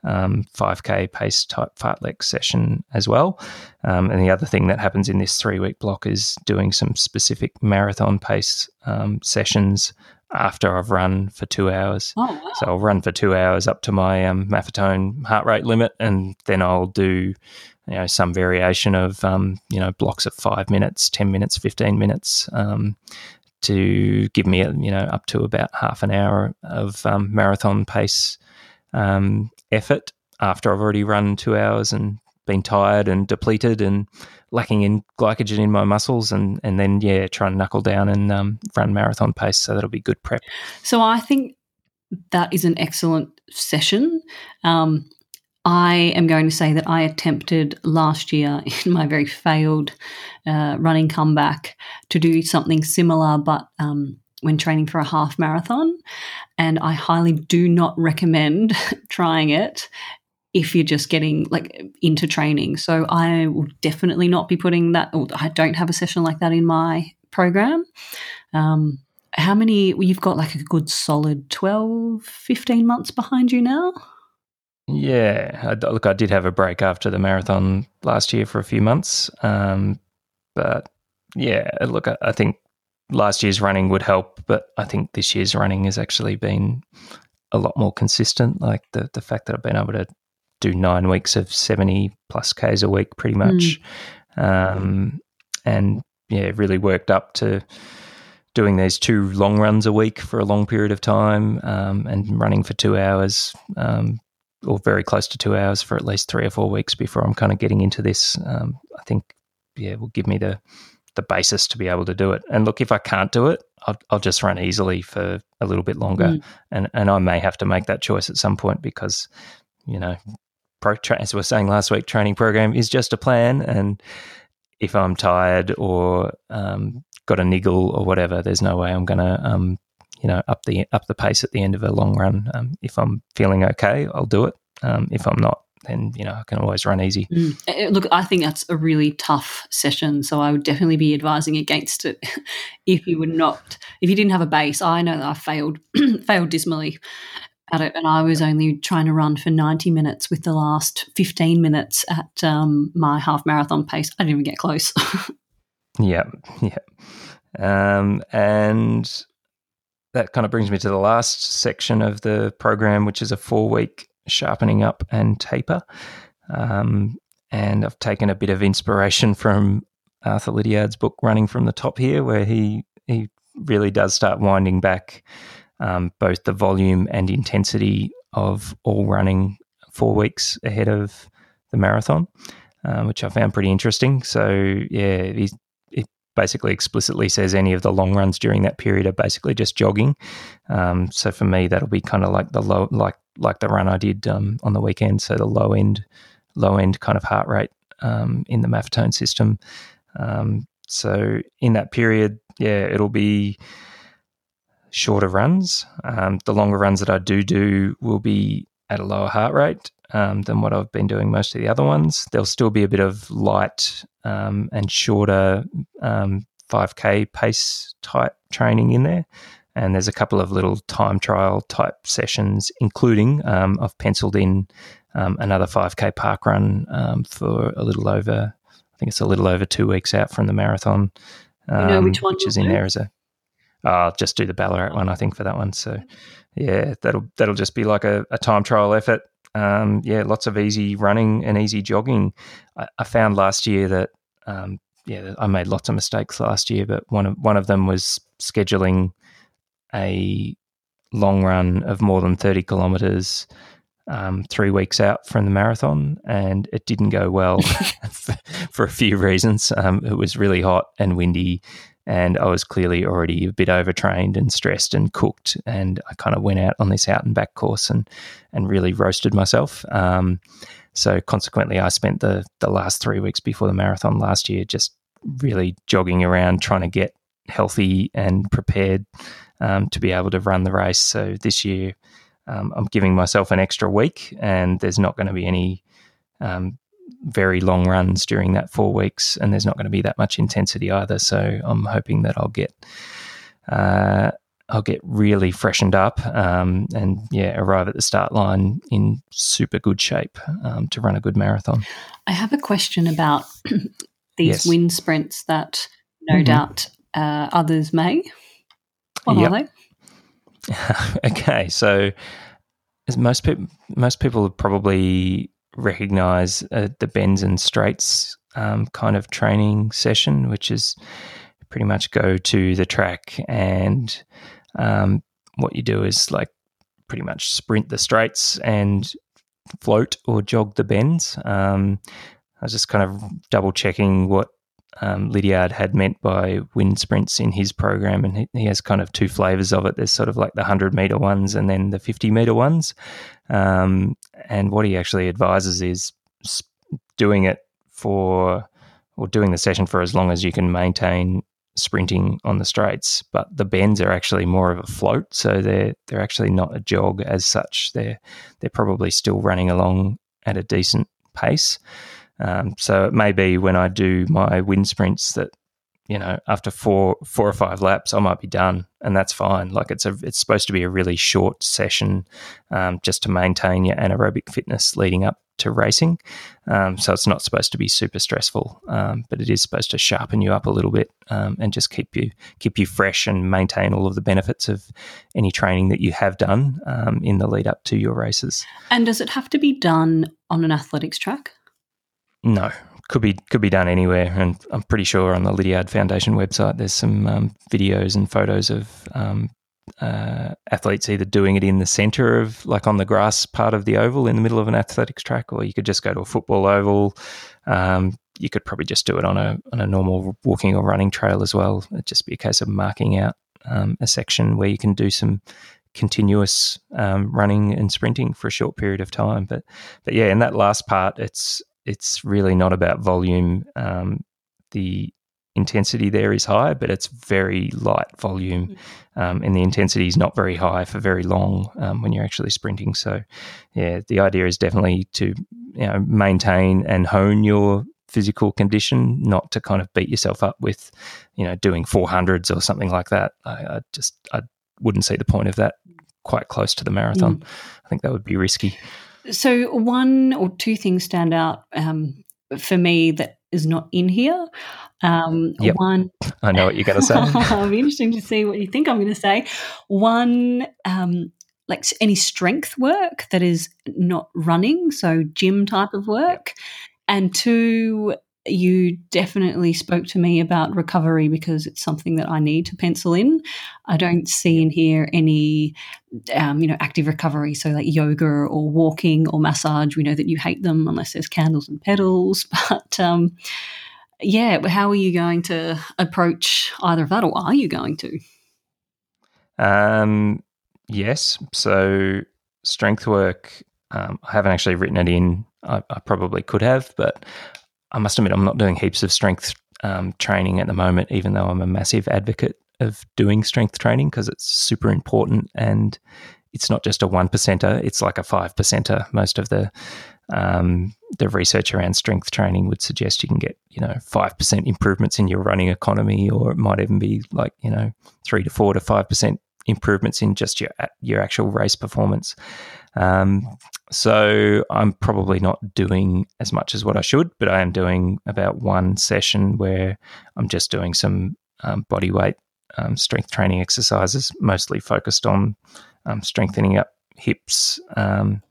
um, 5k pace type fartlek session as well. Um, and the other thing that happens in this three week block is doing some specific marathon pace um, sessions after I've run for two hours. Oh, wow. So I'll run for two hours up to my um, Maffetone heart rate limit, and then I'll do you know some variation of um, you know blocks of five minutes, ten minutes, fifteen minutes. Um, to give me, you know, up to about half an hour of um, marathon pace um, effort after I've already run two hours and been tired and depleted and lacking in glycogen in my muscles and and then yeah try and knuckle down and um, run marathon pace so that'll be good prep. So i think that is an excellent session. Um, i am going to say that i attempted last year [LAUGHS] in my very failed uh, running comeback to do something similar but um, when training for a half marathon. And i highly do not recommend [LAUGHS] trying it if you're just getting like into training. So I will definitely not be putting that, or I don't have a session like that in my program. Um, how many, you've got like a good solid 12, 15 months behind you now? Yeah. I, look, I did have a break after the marathon last year for a few months. Um, but yeah, look, I, I think last year's running would help, but I think this year's running has actually been a lot more consistent. Like the the fact that I've been able to do nine weeks of 70 plus Ks a week pretty much. Mm. Um, and yeah, really worked up to doing these two long runs a week for a long period of time um, and running for two hours um, or very close to two hours for at least three or four weeks before I'm kind of getting into this. Um, I think, yeah, will give me the the basis to be able to do it. And look, if I can't do it, I'll, I'll just run easily for a little bit longer, mm. and and I may have to make that choice at some point because, you know, pro, as we were saying last week, training program is just a plan. And if I'm tired or um, got a niggle or whatever, there's no way I'm going to, um, you know, up the up the pace at the end of a long run. Um, if I'm feeling okay, I'll do it. Um, if I'm not, then you know I can always run easy. Mm. Look, I think that's a really tough session, so I would definitely be advising against it [LAUGHS] if you were not, if you didn't have a base. I know that I failed [CLEARS THROAT] failed dismally at it, and I was only trying to run for 90 minutes with the last 15 minutes at um, my half marathon pace. I didn't even get close. [LAUGHS] yeah, yeah. Um, and that kind of brings me to the last section of the program, which is a four week sharpening up and taper. Um, and I've taken a bit of inspiration from Arthur Lydiard's book, Running from the Top, here, where he, he really does start winding back um, both the volume and intensity of all running four weeks ahead of the marathon, um, which I found pretty interesting. So, yeah, it basically explicitly says any of the long runs during that period are basically just jogging. Um, so for me, that'll be kind of like the low, like like the run I did um, on the weekend. So the low end, low end kind of heart rate um, in the Maffetone system. Um, so in that period, yeah, it'll be shorter runs. Um, the longer runs that I do do will be at a lower heart rate um, than what I've been doing most of the other ones. There'll still be a bit of light um, and shorter 5K um, pace type training in there. And there's a couple of little time trial type sessions, including um, I've penciled in um, another 5K park run for a little over, I think it's a little over two weeks out from the marathon. you know which one which is in there as a I'll just do the Ballarat one, I think, for that one. So, yeah, that'll that'll just be like a, a time trial effort. Um, yeah, lots of easy running and easy jogging. I, I found last year that um, yeah, I made lots of mistakes last year, but one of one of them was scheduling a long run of more than thirty kilometres um, three weeks out from the marathon, and it didn't go well for, [LAUGHS] [LAUGHS] for, a few reasons. Um, it was really hot and windy, and I was clearly already a bit overtrained and stressed and cooked. And I kind of went out on this out and back course and and really roasted myself. Um, so consequently, I spent the the last three weeks before the marathon last year just really jogging around trying to get healthy and prepared um, to be able to run the race. So this year, um, I'm giving myself an extra week, and there's not going to be any um, very long runs during that four weeks, and there's not going to be that much intensity either. So I'm hoping that I'll get. Uh, I'll get really freshened up um, and yeah, arrive at the start line in super good shape um, to run a good marathon. I have a question about [CLEARS THROAT] these yes. wind sprints that no mm-hmm. doubt uh, others may. What yep. are they? [LAUGHS] okay, so as most people most people probably recognise uh, the bends and straights um, kind of training session, which is pretty much go to the track and um, what you do is like pretty much sprint the straights and float or jog the bends. Um, I was just kind of double checking what um, Lydiard had meant by wind sprints in his program, and he, he, has kind of two flavors of it. There's sort of like the 100 meter ones and then the 50 meter ones. Um, and what he actually advises is doing it for or doing the session for as long as you can maintain sprinting on the straights, but the bends are actually more of a float, so they're they're actually not a jog as such. They're they're probably still running along at a decent pace. Um, so it may be when I do my wind sprints that you know after four four or five laps I might be done, and that's fine. Like it's a it's supposed to be a really short session um, just to maintain your anaerobic fitness leading up to racing. Um, so it's not supposed to be super stressful, um, but it is supposed to sharpen you up a little bit um, and just keep you keep you fresh and maintain all of the benefits of any training that you have done um, in the lead up to your races. And does it have to be done on an athletics track? No, could be could be done anywhere, and I'm pretty sure on the Lydiard Foundation website there's some um, videos and photos of um, uh, athletes either doing it in the center of like on the grass part of the oval in the middle of an athletics track, or you could just go to a football oval. Um, you could probably just do it on a on a normal walking or running trail as well. It'd just be a case of marking out um, a section where you can do some continuous um, running and sprinting for a short period of time. But but yeah, in that last part, it's it's really not about volume. Um, the intensity there is high, but it's very light volume, mm. um, and the intensity is not very high for very long um, when you're actually sprinting. So, yeah, the idea is definitely to you know, maintain and hone your physical condition, not to kind of beat yourself up with, you know, doing 400s or something like that. I, I just I wouldn't see the point of that quite close to the marathon. Mm. I think that would be risky. So, one or two things stand out um, for me that is not in here. Um, yep. One, I know what you're going to say. [LAUGHS] It'll be interesting to see what you think I'm going to say. One, um, like any strength work that is not running, so gym type of work. And two, you definitely spoke to me about recovery because it's something that I need to pencil in. I don't see in here any, um, you know, active recovery. So like yoga or walking or massage. We know that you hate them unless there's candles and petals. [LAUGHS] But um, yeah, how are you going to approach either of that, or are you going to? Um, yes. So strength work. Um, I haven't actually written it in. I, I probably could have, but I must admit, I'm not doing heaps of strength um, training at the moment, even though I'm a massive advocate of doing strength training because it's super important and it's not just a one percenter; it's like a five percenter. Most of the um, the research around strength training would suggest you can get you know five percent improvements in your running economy, or it might even be like you know three to four to five percent improvements in just your your actual race performance. Um, so I'm probably not doing as much as what I should, but I am doing about one session where I'm just doing some um, body weight um, strength training exercises, mostly focused on um, strengthening up hips um,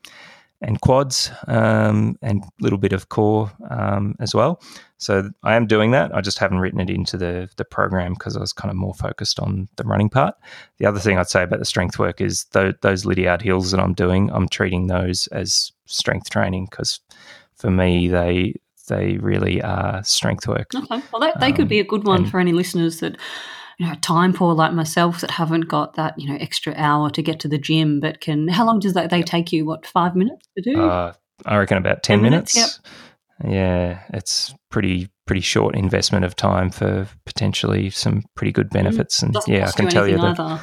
and quads um, and a little bit of core um, as well. So I am doing that. I just haven't written it into the the program because I was kind of more focused on the running part. The other thing I'd say about the strength work is th- those Lydiard hills that I'm doing, I'm treating those as strength training because for me they they really are strength work. Okay, well that, they could be a good one um, for any listeners that you know time poor like myself that haven't got that you know extra hour to get to the gym, but can how long does that they take you? What five minutes to do? Uh, I reckon about ten, 10 minutes. minutes. Yep yeah, it's pretty pretty short investment of time for potentially some pretty good mm-hmm. benefits. And yeah, I can tell you that.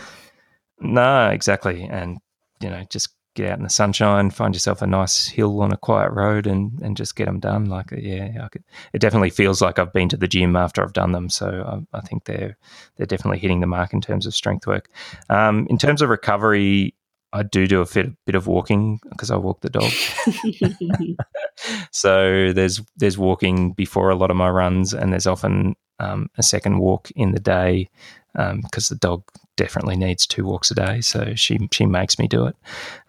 No, exactly, and you know, just get out in the sunshine, find yourself a nice hill on a quiet road, and and just get them done. Like yeah, could, it definitely feels like I've been to the gym after I've done them. So I, I think they're they're definitely hitting the mark in terms of strength work. Um, in terms of recovery, I do do a bit, bit of walking because I walk the dog. [LAUGHS] [LAUGHS] so there's there's walking before a lot of my runs, and there's often um, a second walk in the day because um, the dog definitely needs two walks a day. So she she makes me do it.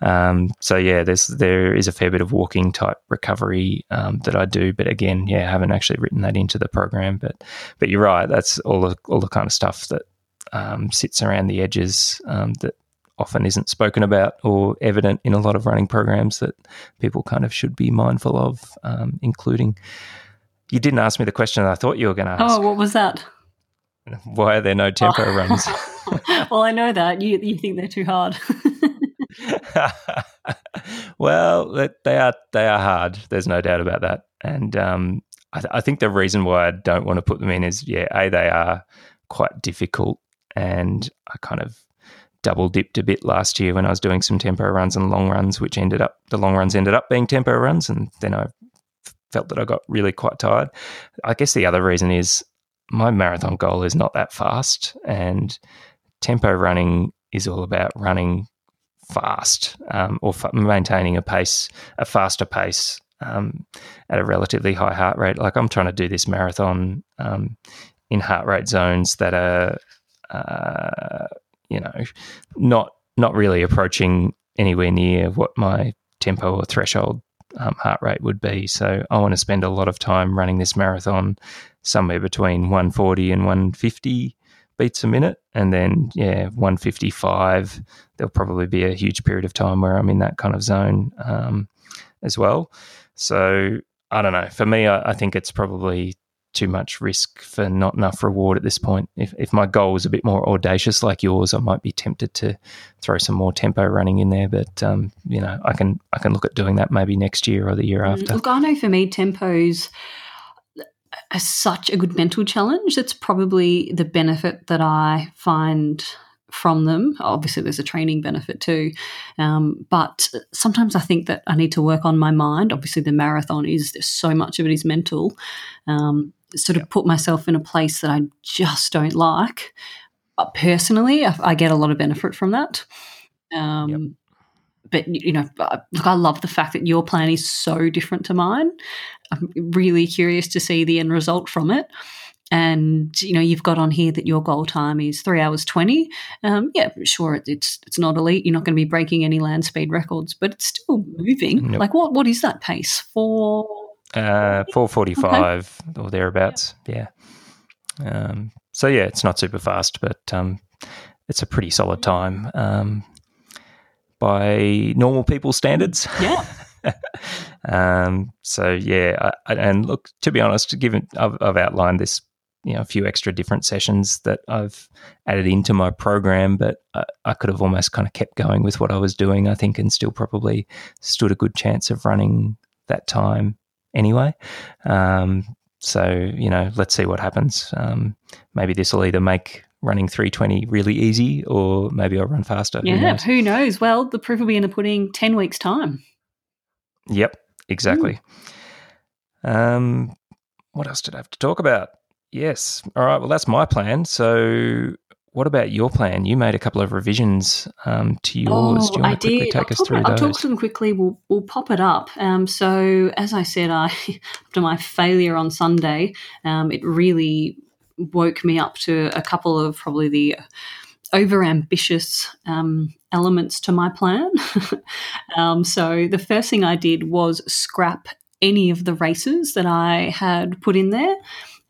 Um, so yeah, there's there is a fair bit of walking type recovery um, that I do, but again, yeah, I haven't actually written that into the program. But but you're right, that's all the all the kind of stuff that um, sits around the edges um, that often isn't spoken about or evident in a lot of running programs that people kind of should be mindful of, um, including. You didn't ask me the question I thought you were going to ask. Oh, what was that? [LAUGHS] Why are there no tempo oh. runs? [LAUGHS] well, I know that. You, you think they're too hard. [LAUGHS] well, they are they are hard. There's no doubt about that. And um, I, th- I, think the reason why I don't want to put them in is, yeah, a they are quite difficult, and I kind of double dipped a bit last year when I was doing some tempo runs and long runs, which ended up the long runs ended up being tempo runs, and then I felt that I got really quite tired. I guess the other reason is my marathon goal is not that fast, and tempo running is all about running fast um, or f- maintaining a pace, a faster pace um, at a relatively high heart rate. Like I'm trying to do this marathon um, in heart rate zones that are uh, you know, not not really approaching anywhere near what my tempo or threshold um, heart rate would be. So I want to spend a lot of time running this marathon somewhere between 140 and 150 beats a minute. And then, yeah, 155, there'll probably be a huge period of time where I'm in that kind of zone um, as well. So I don't know. For me, I, I think it's probably too much risk for not enough reward at this point. If, if my goal was a bit more audacious like yours, I might be tempted to throw some more tempo running in there. But um, you know, I can I can look at doing that maybe next year or the year mm, after. Look, I know for me, tempos are such a good mental challenge. That's probably the benefit that I find from them. Obviously, there's a training benefit too. Um, but sometimes I think that I need to work on my mind. Obviously, the marathon is, there's so much of it is mental. Um, sort of put myself in a place that I just don't like. But personally, I, I, get a lot of benefit from that. Um, yep. But you know, look, I love the fact that your plan is so different to mine. I'm really curious to see the end result from it. And you know, you've got on here that your goal time is three hours twenty. Um, yeah, sure, it's it's not elite. You're not going to be breaking any land speed records, but it's still moving. Nope. Like what what is that pace for? Uh, 445 okay. or thereabouts. Yeah. Um, so, yeah, it's not super fast, but um, it's a pretty solid time um, by normal people standards. Yeah. [LAUGHS] um, so, yeah. I, and look, to be honest, given I've, I've outlined this you know a few extra different sessions that I've added into my program, but I, I, could have almost kind of kept going with what I was doing, I think, and still probably stood a good chance of running that time anyway. Um, so, you know, let's see what happens. Um, maybe this will either make running 320 really easy or maybe I'll run faster. Yeah, who knows? who knows? Well, the proof will be in the pudding 10 weeks' time. Yep, exactly. Um, what else did I have to talk about? Yes. All right. Well, that's my plan. So what about your plan? You made a couple of revisions um, to yours. Oh, I did. Take I'll us through I'll talk to them quickly. We'll, we'll pop it up. Um, so, as I said, I [LAUGHS] after my failure on Sunday, um, it really woke me up to a couple of probably the over ambitious um, elements to my plan. [LAUGHS] Um, so, the first thing I did was scrap any of the races that I had put in there.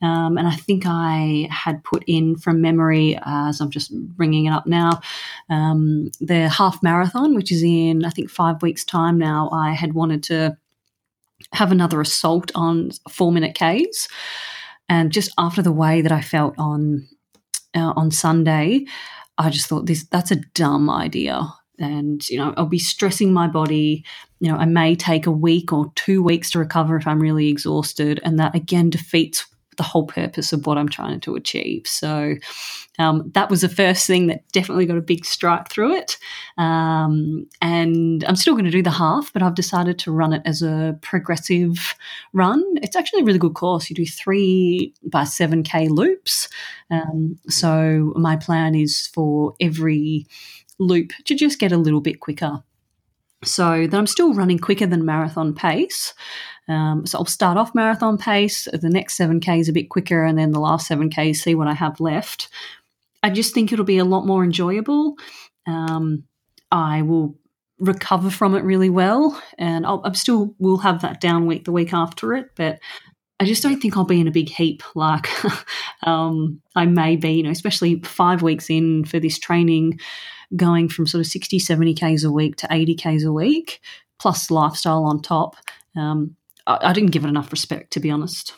Um, and I think I had put in from memory, uh, as I'm just bringing it up now, um, the half marathon, which is in, I think, five weeks' time now. I had wanted to have another assault on four minute Ks. And just after the way that I felt on uh, on Sunday, I just thought this that's a dumb idea. And you know, I'll be stressing my body. You know, I may take a week or two weeks to recover if I'm really exhausted, and that again defeats the whole purpose of what I'm trying to achieve. So um, that was the first thing that definitely got a big strike through it. Um, and I'm still going to do the half, but I've decided to run it as a progressive run. It's actually a really good course. You do three by 7K loops. Um, so my plan is for every loop to just get a little bit quicker. So that I'm still running quicker than marathon pace. Um, so I'll start off marathon pace. The next 7K is a bit quicker, and then the last 7K, see what I have left. I just think it'll be a lot more enjoyable. Um, I will recover from it really well, and I'll, I'm still will have that down week the week after it, but I just don't think I'll be in a big heap like [LAUGHS] um, I may be, you know, especially five weeks in for this training, going from sort of 60, 70 Ks a week to 80 Ks a week, plus lifestyle on top. Um, I, I didn't give it enough respect, to be honest.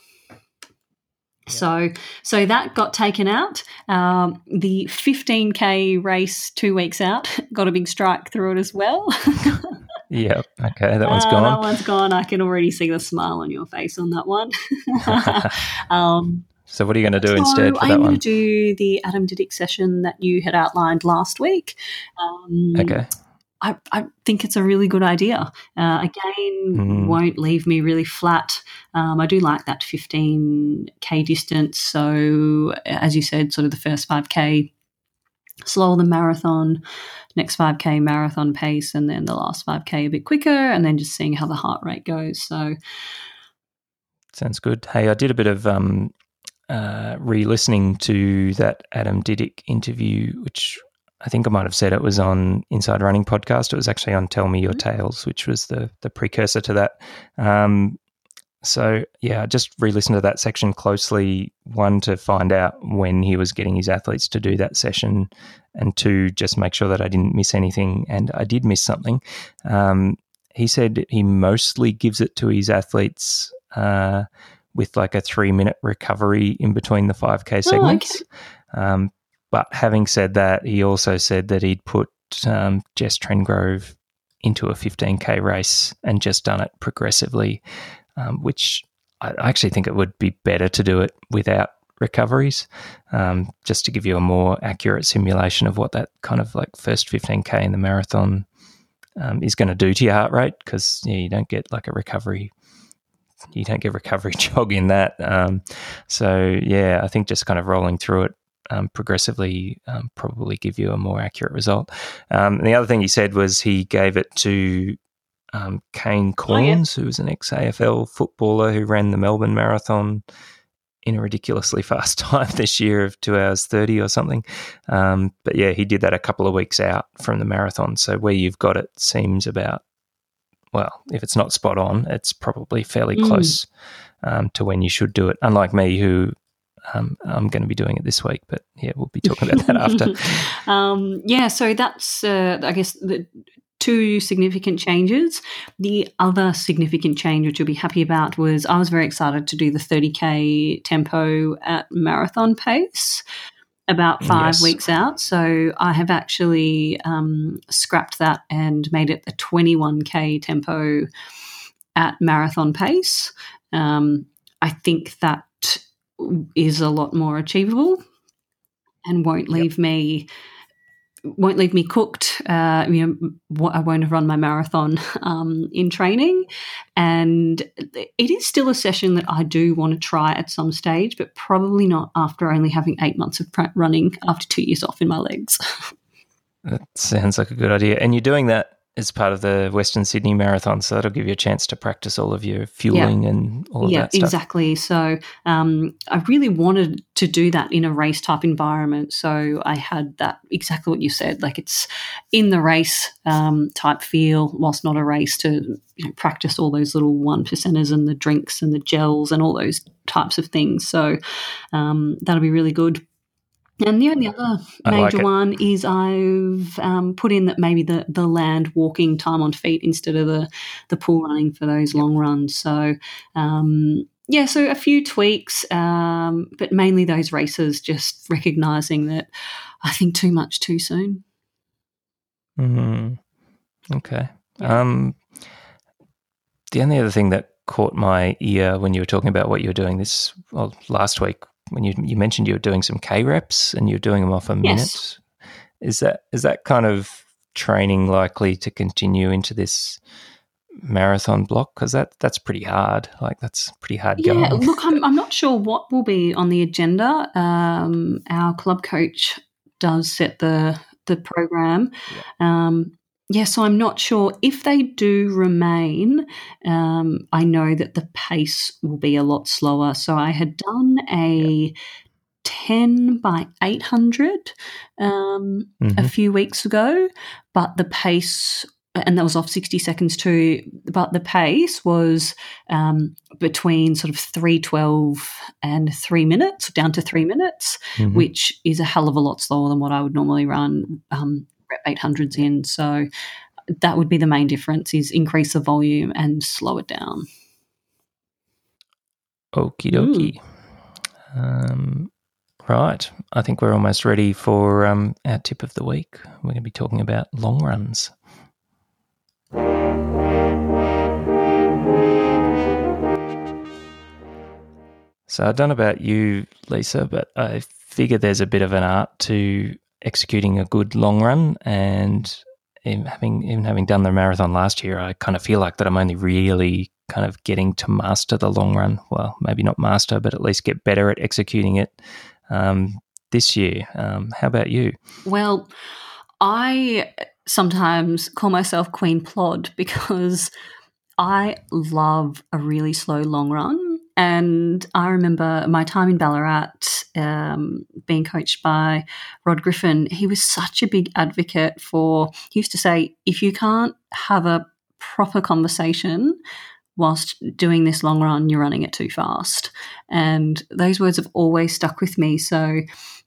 So, so that got taken out. Um, the 15k race two weeks out [LAUGHS] got a big strike through it as well. [LAUGHS] yeah. Okay, that one's uh, gone. That one's gone. I can already see the smile on your face on that one. [LAUGHS] um, so, what are you going to do so instead for that one? I'm going to do the Adam Didyk session that you had outlined last week. Um, okay. I, I, think it's a really good idea. Uh, again, mm. won't leave me really flat. Um, I do like that 15k distance. So, as you said, sort of the first 5k slower than marathon, next 5k marathon pace, and then the last 5k a bit quicker, and then just seeing how the heart rate goes. So, sounds good. Hey, I did a bit of um, uh, re-listening to that Adam Didyk interview, which I think I might have said it was on Inside Running podcast. It was actually on Tell Me Your mm-hmm. Tales, which was the the precursor to that. Um, so yeah, just re-listened to that section closely. One to find out when he was getting his athletes to do that session, and two just make sure that I didn't miss anything. And I did miss something. Um, he said he mostly gives it to his athletes uh, with like a three-minute recovery in between the five k segments. Oh, okay. um, but having said that, he also said that he'd put um, Jess Trengrove into a 15k race and just done it progressively, um, which I actually think it would be better to do it without recoveries, um, just to give you a more accurate simulation of what that kind of like first 15k in the marathon um, is going to do to your heart rate because yeah, you don't get like a recovery. You don't get recovery [LAUGHS] jog in that. Um, so, yeah, I think just kind of rolling through it um, progressively um, probably give you a more accurate result. Um, the other thing he said was he gave it to um, Kane Cornes, oh, yeah. who was an ex AFL footballer who ran the Melbourne Marathon in a ridiculously [LAUGHS] fast time this year of two hours 30 or something. Um, but yeah, he did that a couple of weeks out from the marathon. So where you've got it seems about, well, if it's not spot on, it's probably fairly mm. close um, to when you should do it. Unlike me, who um, I'm going to be doing it this week, but yeah, we'll be talking about that after. [LAUGHS] um, yeah, so that's, uh, I guess, the two significant changes. The other significant change, which you'll be happy about, was I was very excited to do the 30k tempo at marathon pace about five yes. weeks out. So I have actually um, scrapped that and made it a 21k tempo at marathon pace. Um, I think that is a lot more achievable and won't leave yep. me won't leave me cooked. Uh, you know, I won't have run my marathon [LAUGHS] um, in training, and it is still a session that I do want to try at some stage, but probably not after only having eight months of running after two years off in my legs. [LAUGHS] that sounds like a good idea, and you're doing that as part of the Western Sydney Marathon. So that'll give you a chance to practice all of your fueling yeah. and all of yeah, that stuff. Yeah, exactly. So um, I really wanted to do that in a race type environment. So I had that exactly what you said. Like it's in the race um, type feel, whilst not a race to you know, practice all those little one percenters and the drinks and the gels and all those types of things. So um, that'll be really good. And the only other major like one is I've um, put in that maybe the, the land walking time on feet instead of the, the pool running for those long runs. So, um, yeah, so a few tweaks, um, but mainly those races, just recognizing that I think too much too soon. Mm-hmm. Okay. Um, the only other thing that caught my ear when you were talking about what you were doing this well, last week when you you mentioned you were doing some K reps and you're doing them off a minute. Yes. Is that is that kind of training likely to continue into this marathon block because that that's pretty hard like that's pretty hard yeah going. look I'm, I'm not sure what will be on the agenda um, our club coach does set the the program yeah. um, yeah, so I'm not sure if they do remain. Um, I know that the pace will be a lot slower. So I had done a 10 by 800 um, mm-hmm. a few weeks ago, but the pace, and that was off 60 seconds too, but the pace was um, between sort of 312 and three minutes, down to three minutes, mm-hmm. which is a hell of a lot slower than what I would normally run um, 800s in. So that would be the main difference is increase the volume and slow it down. Okie dokie. Um, Right. I think we're almost ready for um, our tip of the week. We're going to be talking about long runs. So I don't know about you, Lisa, but I figure there's a bit of an art to executing a good long run. And having even having done the marathon last year, I kind of feel like that I'm only really kind of getting to master the long run. Well, maybe not master, but at least get better at executing it um, this year. Um, how about you? Well, I sometimes call myself Queen Plod because I love a really slow long run. And I remember my time in Ballarat um, being coached by Rod Griffin. He was such a big advocate for, he used to say, if you can't have a proper conversation whilst doing this long run, you're running it too fast. And those words have always stuck with me. So,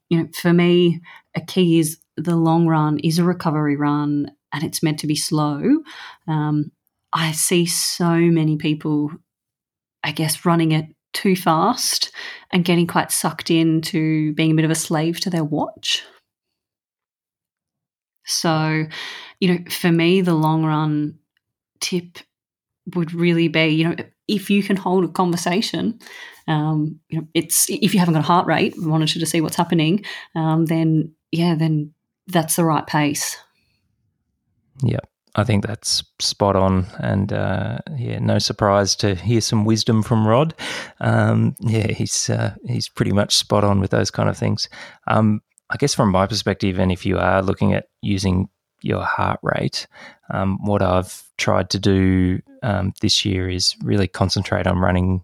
you know, for me, a key is the long run is a recovery run and it's meant to be slow. Um, I see so many people, I guess, running it too fast and getting quite sucked into being a bit of a slave to their watch. So, you know, for me, the long run tip would really be, you know, if you can hold a conversation, um, you know, it's if you haven't got a heart rate, monitor to see what's happening, um, then yeah, then that's the right pace. Yeah, I think that's spot on, and uh, yeah, no surprise to hear some wisdom from Rod. Um, yeah, he's uh, he's pretty much spot on with those kind of things. Um, I guess from my perspective, and if you are looking at using your heart rate. Um, what I've tried to do um, this year is really concentrate on running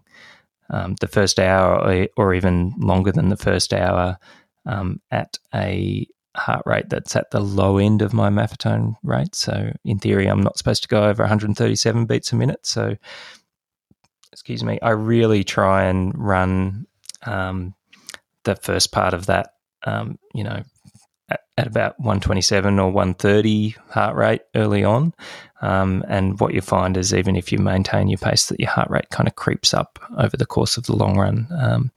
um, the first hour or, or, even longer than the first hour um, at a heart rate that's at the low end of my Maffetone rate. So, in theory, I'm not supposed to go over 137 beats a minute. So, excuse me, I really try and run um, the first part of that, um, you know, at, at about 127 or 130 heart rate early on. Um, and what you find is even if you maintain your pace, that your heart rate kind of creeps up over the course of the long run. Um,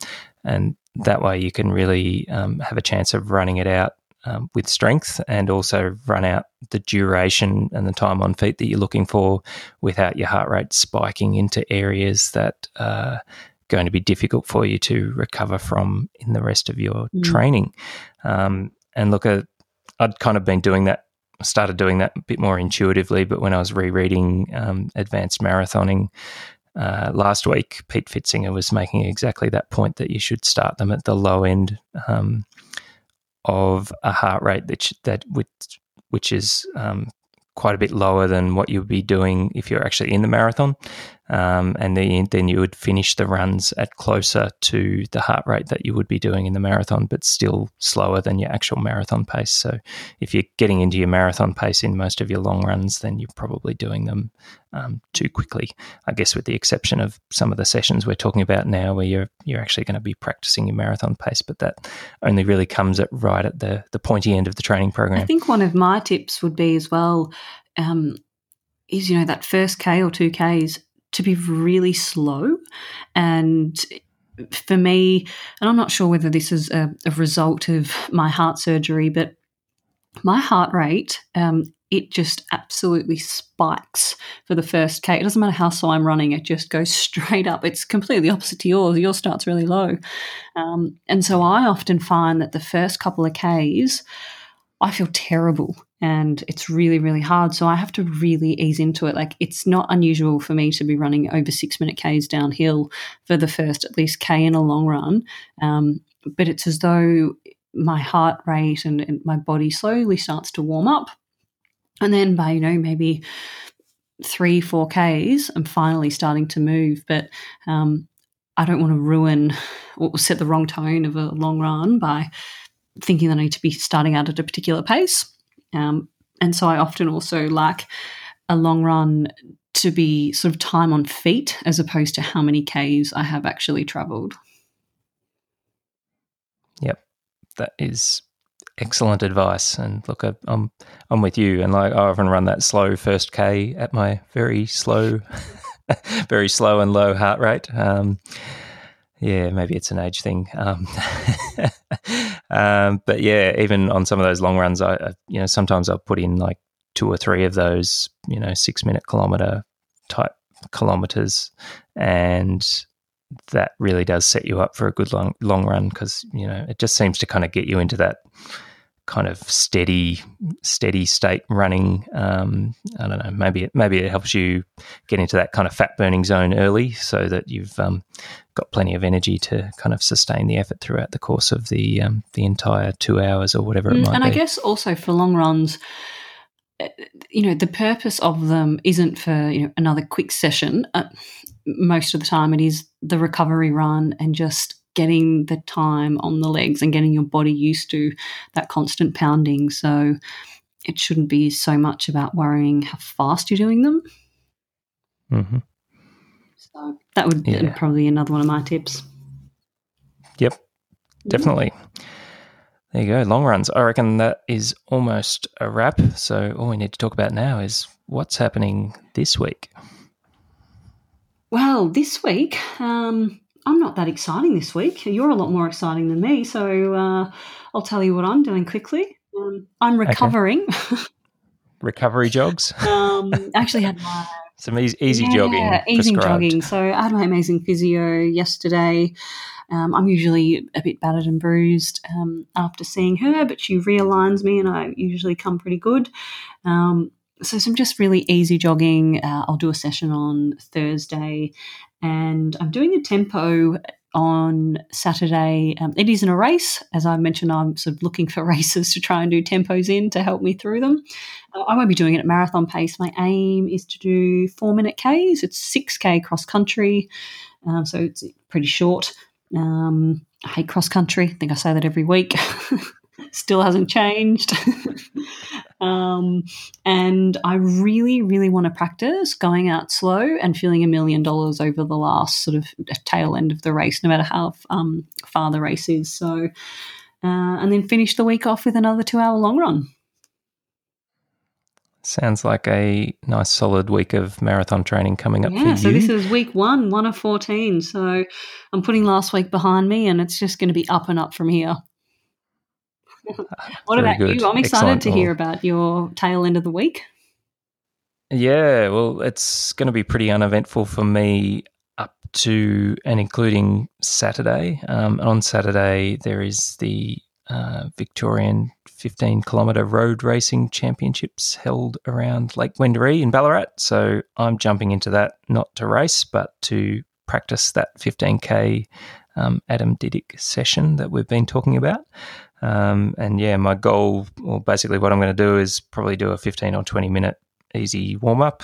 and that way you can really um, have a chance of running it out um, with strength and also run out the duration and the time on feet that you're looking for without your heart rate spiking into areas that are going to be difficult for you to recover from in the rest of your mm. training. Um, and look at I'd kind of been doing that started doing that a bit more intuitively but when I was rereading um, advanced marathoning uh, last week Pete Pfitzinger was making exactly that point that you should start them at the low end um, of a heart rate that that which which is um, quite a bit lower than what you would be doing if you're actually in the marathon. Um, and then, then you would finish the runs at closer to the heart rate that you would be doing in the marathon, but still slower than your actual marathon pace. So if you're getting into your marathon pace in most of your long runs, then you're probably doing them um, too quickly. I guess with the exception of some of the sessions we're talking about now, where you're you're actually going to be practicing your marathon pace, but that only really comes at right at the the pointy end of the training program. I think one of my tips would be as well. Um, is you know that first K or two Ks to be really slow. And for me, and I'm not sure whether this is a, a result of my heart surgery, but my heart rate um, it just absolutely spikes for the first K. It doesn't matter how slow I'm running, it just goes [LAUGHS] straight up. It's completely opposite to yours. Yours starts really low. Um, and so I often find that the first couple of Ks, I feel terrible and it's really, really hard. So I have to really ease into it. Like it's not unusual for me to be running over six minute Ks downhill for the first at least K in a long run. Um, but it's as though my heart rate and, and my body slowly starts to warm up and then by, you know, maybe three, four Ks, I'm finally starting to move. But um, I don't want to ruin or set the wrong tone of a long run by thinking that I need to be starting out at a particular pace. Um, and so I often also like a long run to be sort of time on feet as opposed to how many Ks I have actually traveled. Yep. That is excellent advice. And look, I'm I'm with you. And like I often run that slow first K at my very slow, [LAUGHS] very slow and low heart rate. Um, yeah, maybe it's an age thing. Um, [LAUGHS] um, but yeah, even on some of those long runs, I, I you know sometimes I'll put in like two or three of those you know six minute kilometer type kilometers and that really does set you up for a good long long run because you know it just seems to kind of get you into that kind of steady steady state running. Um, I don't know. Maybe it, maybe it helps you get into that kind of fat burning zone early, so that you've um, got plenty of energy to kind of sustain the effort throughout the course of the um, the entire two hours or whatever it mm, might and be. And I guess also for long runs eh, you know the purpose of them isn't for you know another quick session uh, most of the time it is the recovery run and just getting the time on the legs and getting your body used to that constant pounding. So it shouldn't be so much about worrying how fast you're doing them. Mm-hmm. So that would yeah. be probably another one of my tips. Yep, definitely. There you go. Long runs. I reckon that is almost a wrap. So all we need to talk about now is what's happening this week. Well, this week, um, I'm not that exciting this week. You're a lot more exciting than me. So uh, I'll tell you what I'm doing quickly. Um, I'm recovering. Okay. [LAUGHS] Recovery jogs? [LAUGHS] um, actually had my. [LAUGHS] Some easy, easy yeah, jogging. Easy prescribed. jogging. So I had my amazing physio yesterday. Um, I'm usually a bit battered and bruised um, after seeing her, but she realigns me and I usually come pretty good. Um, so some just really easy jogging. Uh, I'll do a session on Thursday, and I'm doing a tempo on Saturday. Um, it isn't a race, as I mentioned. I'm sort of looking for [LAUGHS] races to try and do tempos in to help me through them. Uh, I won't be doing it at marathon pace. My aim is to do four minute Ks. It's six K cross country, um, so it's pretty short. Um, I hate cross country. I think I say that every week. [LAUGHS] Still hasn't changed. [LAUGHS] Um, and I really, really want to practice going out slow and feeling a million dollars over the last sort of tail end of the race, no matter how um, far the race is. So, uh, and then finish the week off with another two hour long run. Sounds like a nice solid week of marathon training coming up for you. yeah, so this is week one, one of 14. So I'm putting last week behind me and it's just going to be up and up from here. [LAUGHS] what about good. you? I'm excited Excellent. to hear about your tail end of the week. Yeah, well, it's going to be pretty uneventful for me up to and including Saturday. Um, on Saturday, there is the uh, Victorian 15 kilometre road racing championships held around Lake Wendouree in Ballarat. So I'm jumping into that not to race, but to practice that 15k um, Adam Didyk session that we've been talking about. Um, and yeah, my goal, well, basically what I'm going to do is probably do a 15 or 20 minute easy warm up,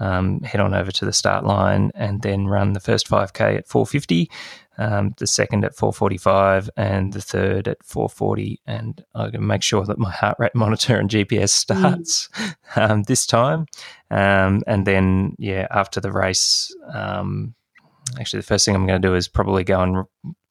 um, head on over to the start line, and then run the first 5K at 450, um, the second at 445, and the third at 440. And I'm going to make sure that my heart rate [LAUGHS] monitor and GPS starts mm. this time. Um, and then, yeah, after the race, um, actually the first thing I'm going to do is probably go and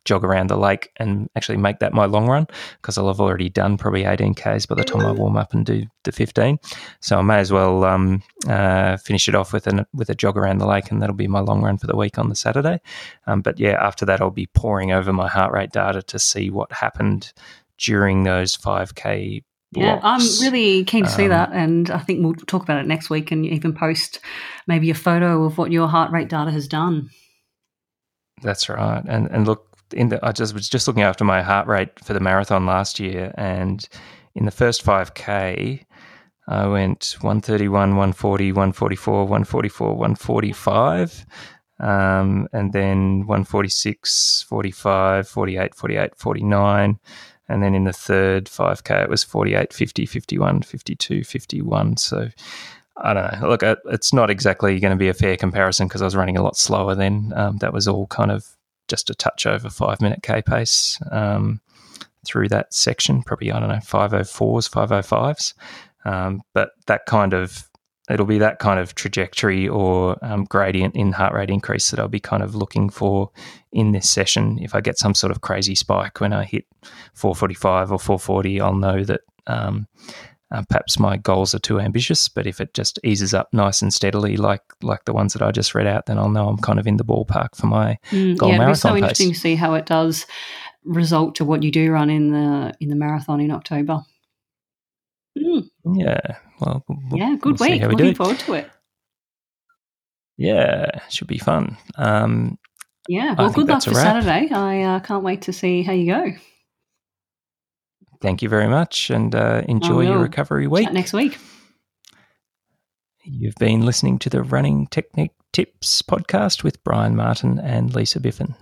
jog around the lake and actually make that my long run because I'll have already done probably 18 Ks by the time I warm up and do the 15. So I may as well um, uh, finish it off with, an, with a jog around the lake and that'll be my long run for the week on the Saturday. Um, but yeah, after that, I'll be pouring over my heart rate data to see what happened during those 5K Yeah, I'm really keen to see um, that, and I think we'll talk about it next week, and even post maybe a photo of what your heart rate data has done. That's right, and and look, in the I just was just looking after my heart rate for the marathon last year, and in the first five k, I went 131, 140, 144, 144, 145. Um, and then 146, 45, 48, 48, 49. And then in the third 5K, it was 48, 50, 51, 52, 51. So I don't know. Look, it's not exactly going to be a fair comparison because I was running a lot slower then. Um, that was all kind of just a touch over five minute K pace um, through that section, probably, I don't know, 504s, 505s. Um, but that kind of it'll be that kind of trajectory or um, gradient in heart rate increase that I'll be kind of looking for in this session. If I get some sort of crazy spike when I hit 445 or 440, I'll know that um, uh, perhaps my goals are too ambitious. But if it just eases up nice and steadily, like like the ones that I just read out, then I'll know I'm kind of in the ballpark for my mm, goal yeah, marathon. Yeah, so pace. interesting to see how it does result to what you do run in the in the marathon in October. Mm. Yeah. Well, we'll, yeah, good we'll week. Looking forward to it. Yeah, should be fun. Um, yeah. Well, good luck for Saturday. I uh, can't wait to see how you go. Thank you very much, and uh, enjoy your recovery week Chat next week. You've been listening to the Running Technique Tips podcast with Brian Martin and Lisa Biffin.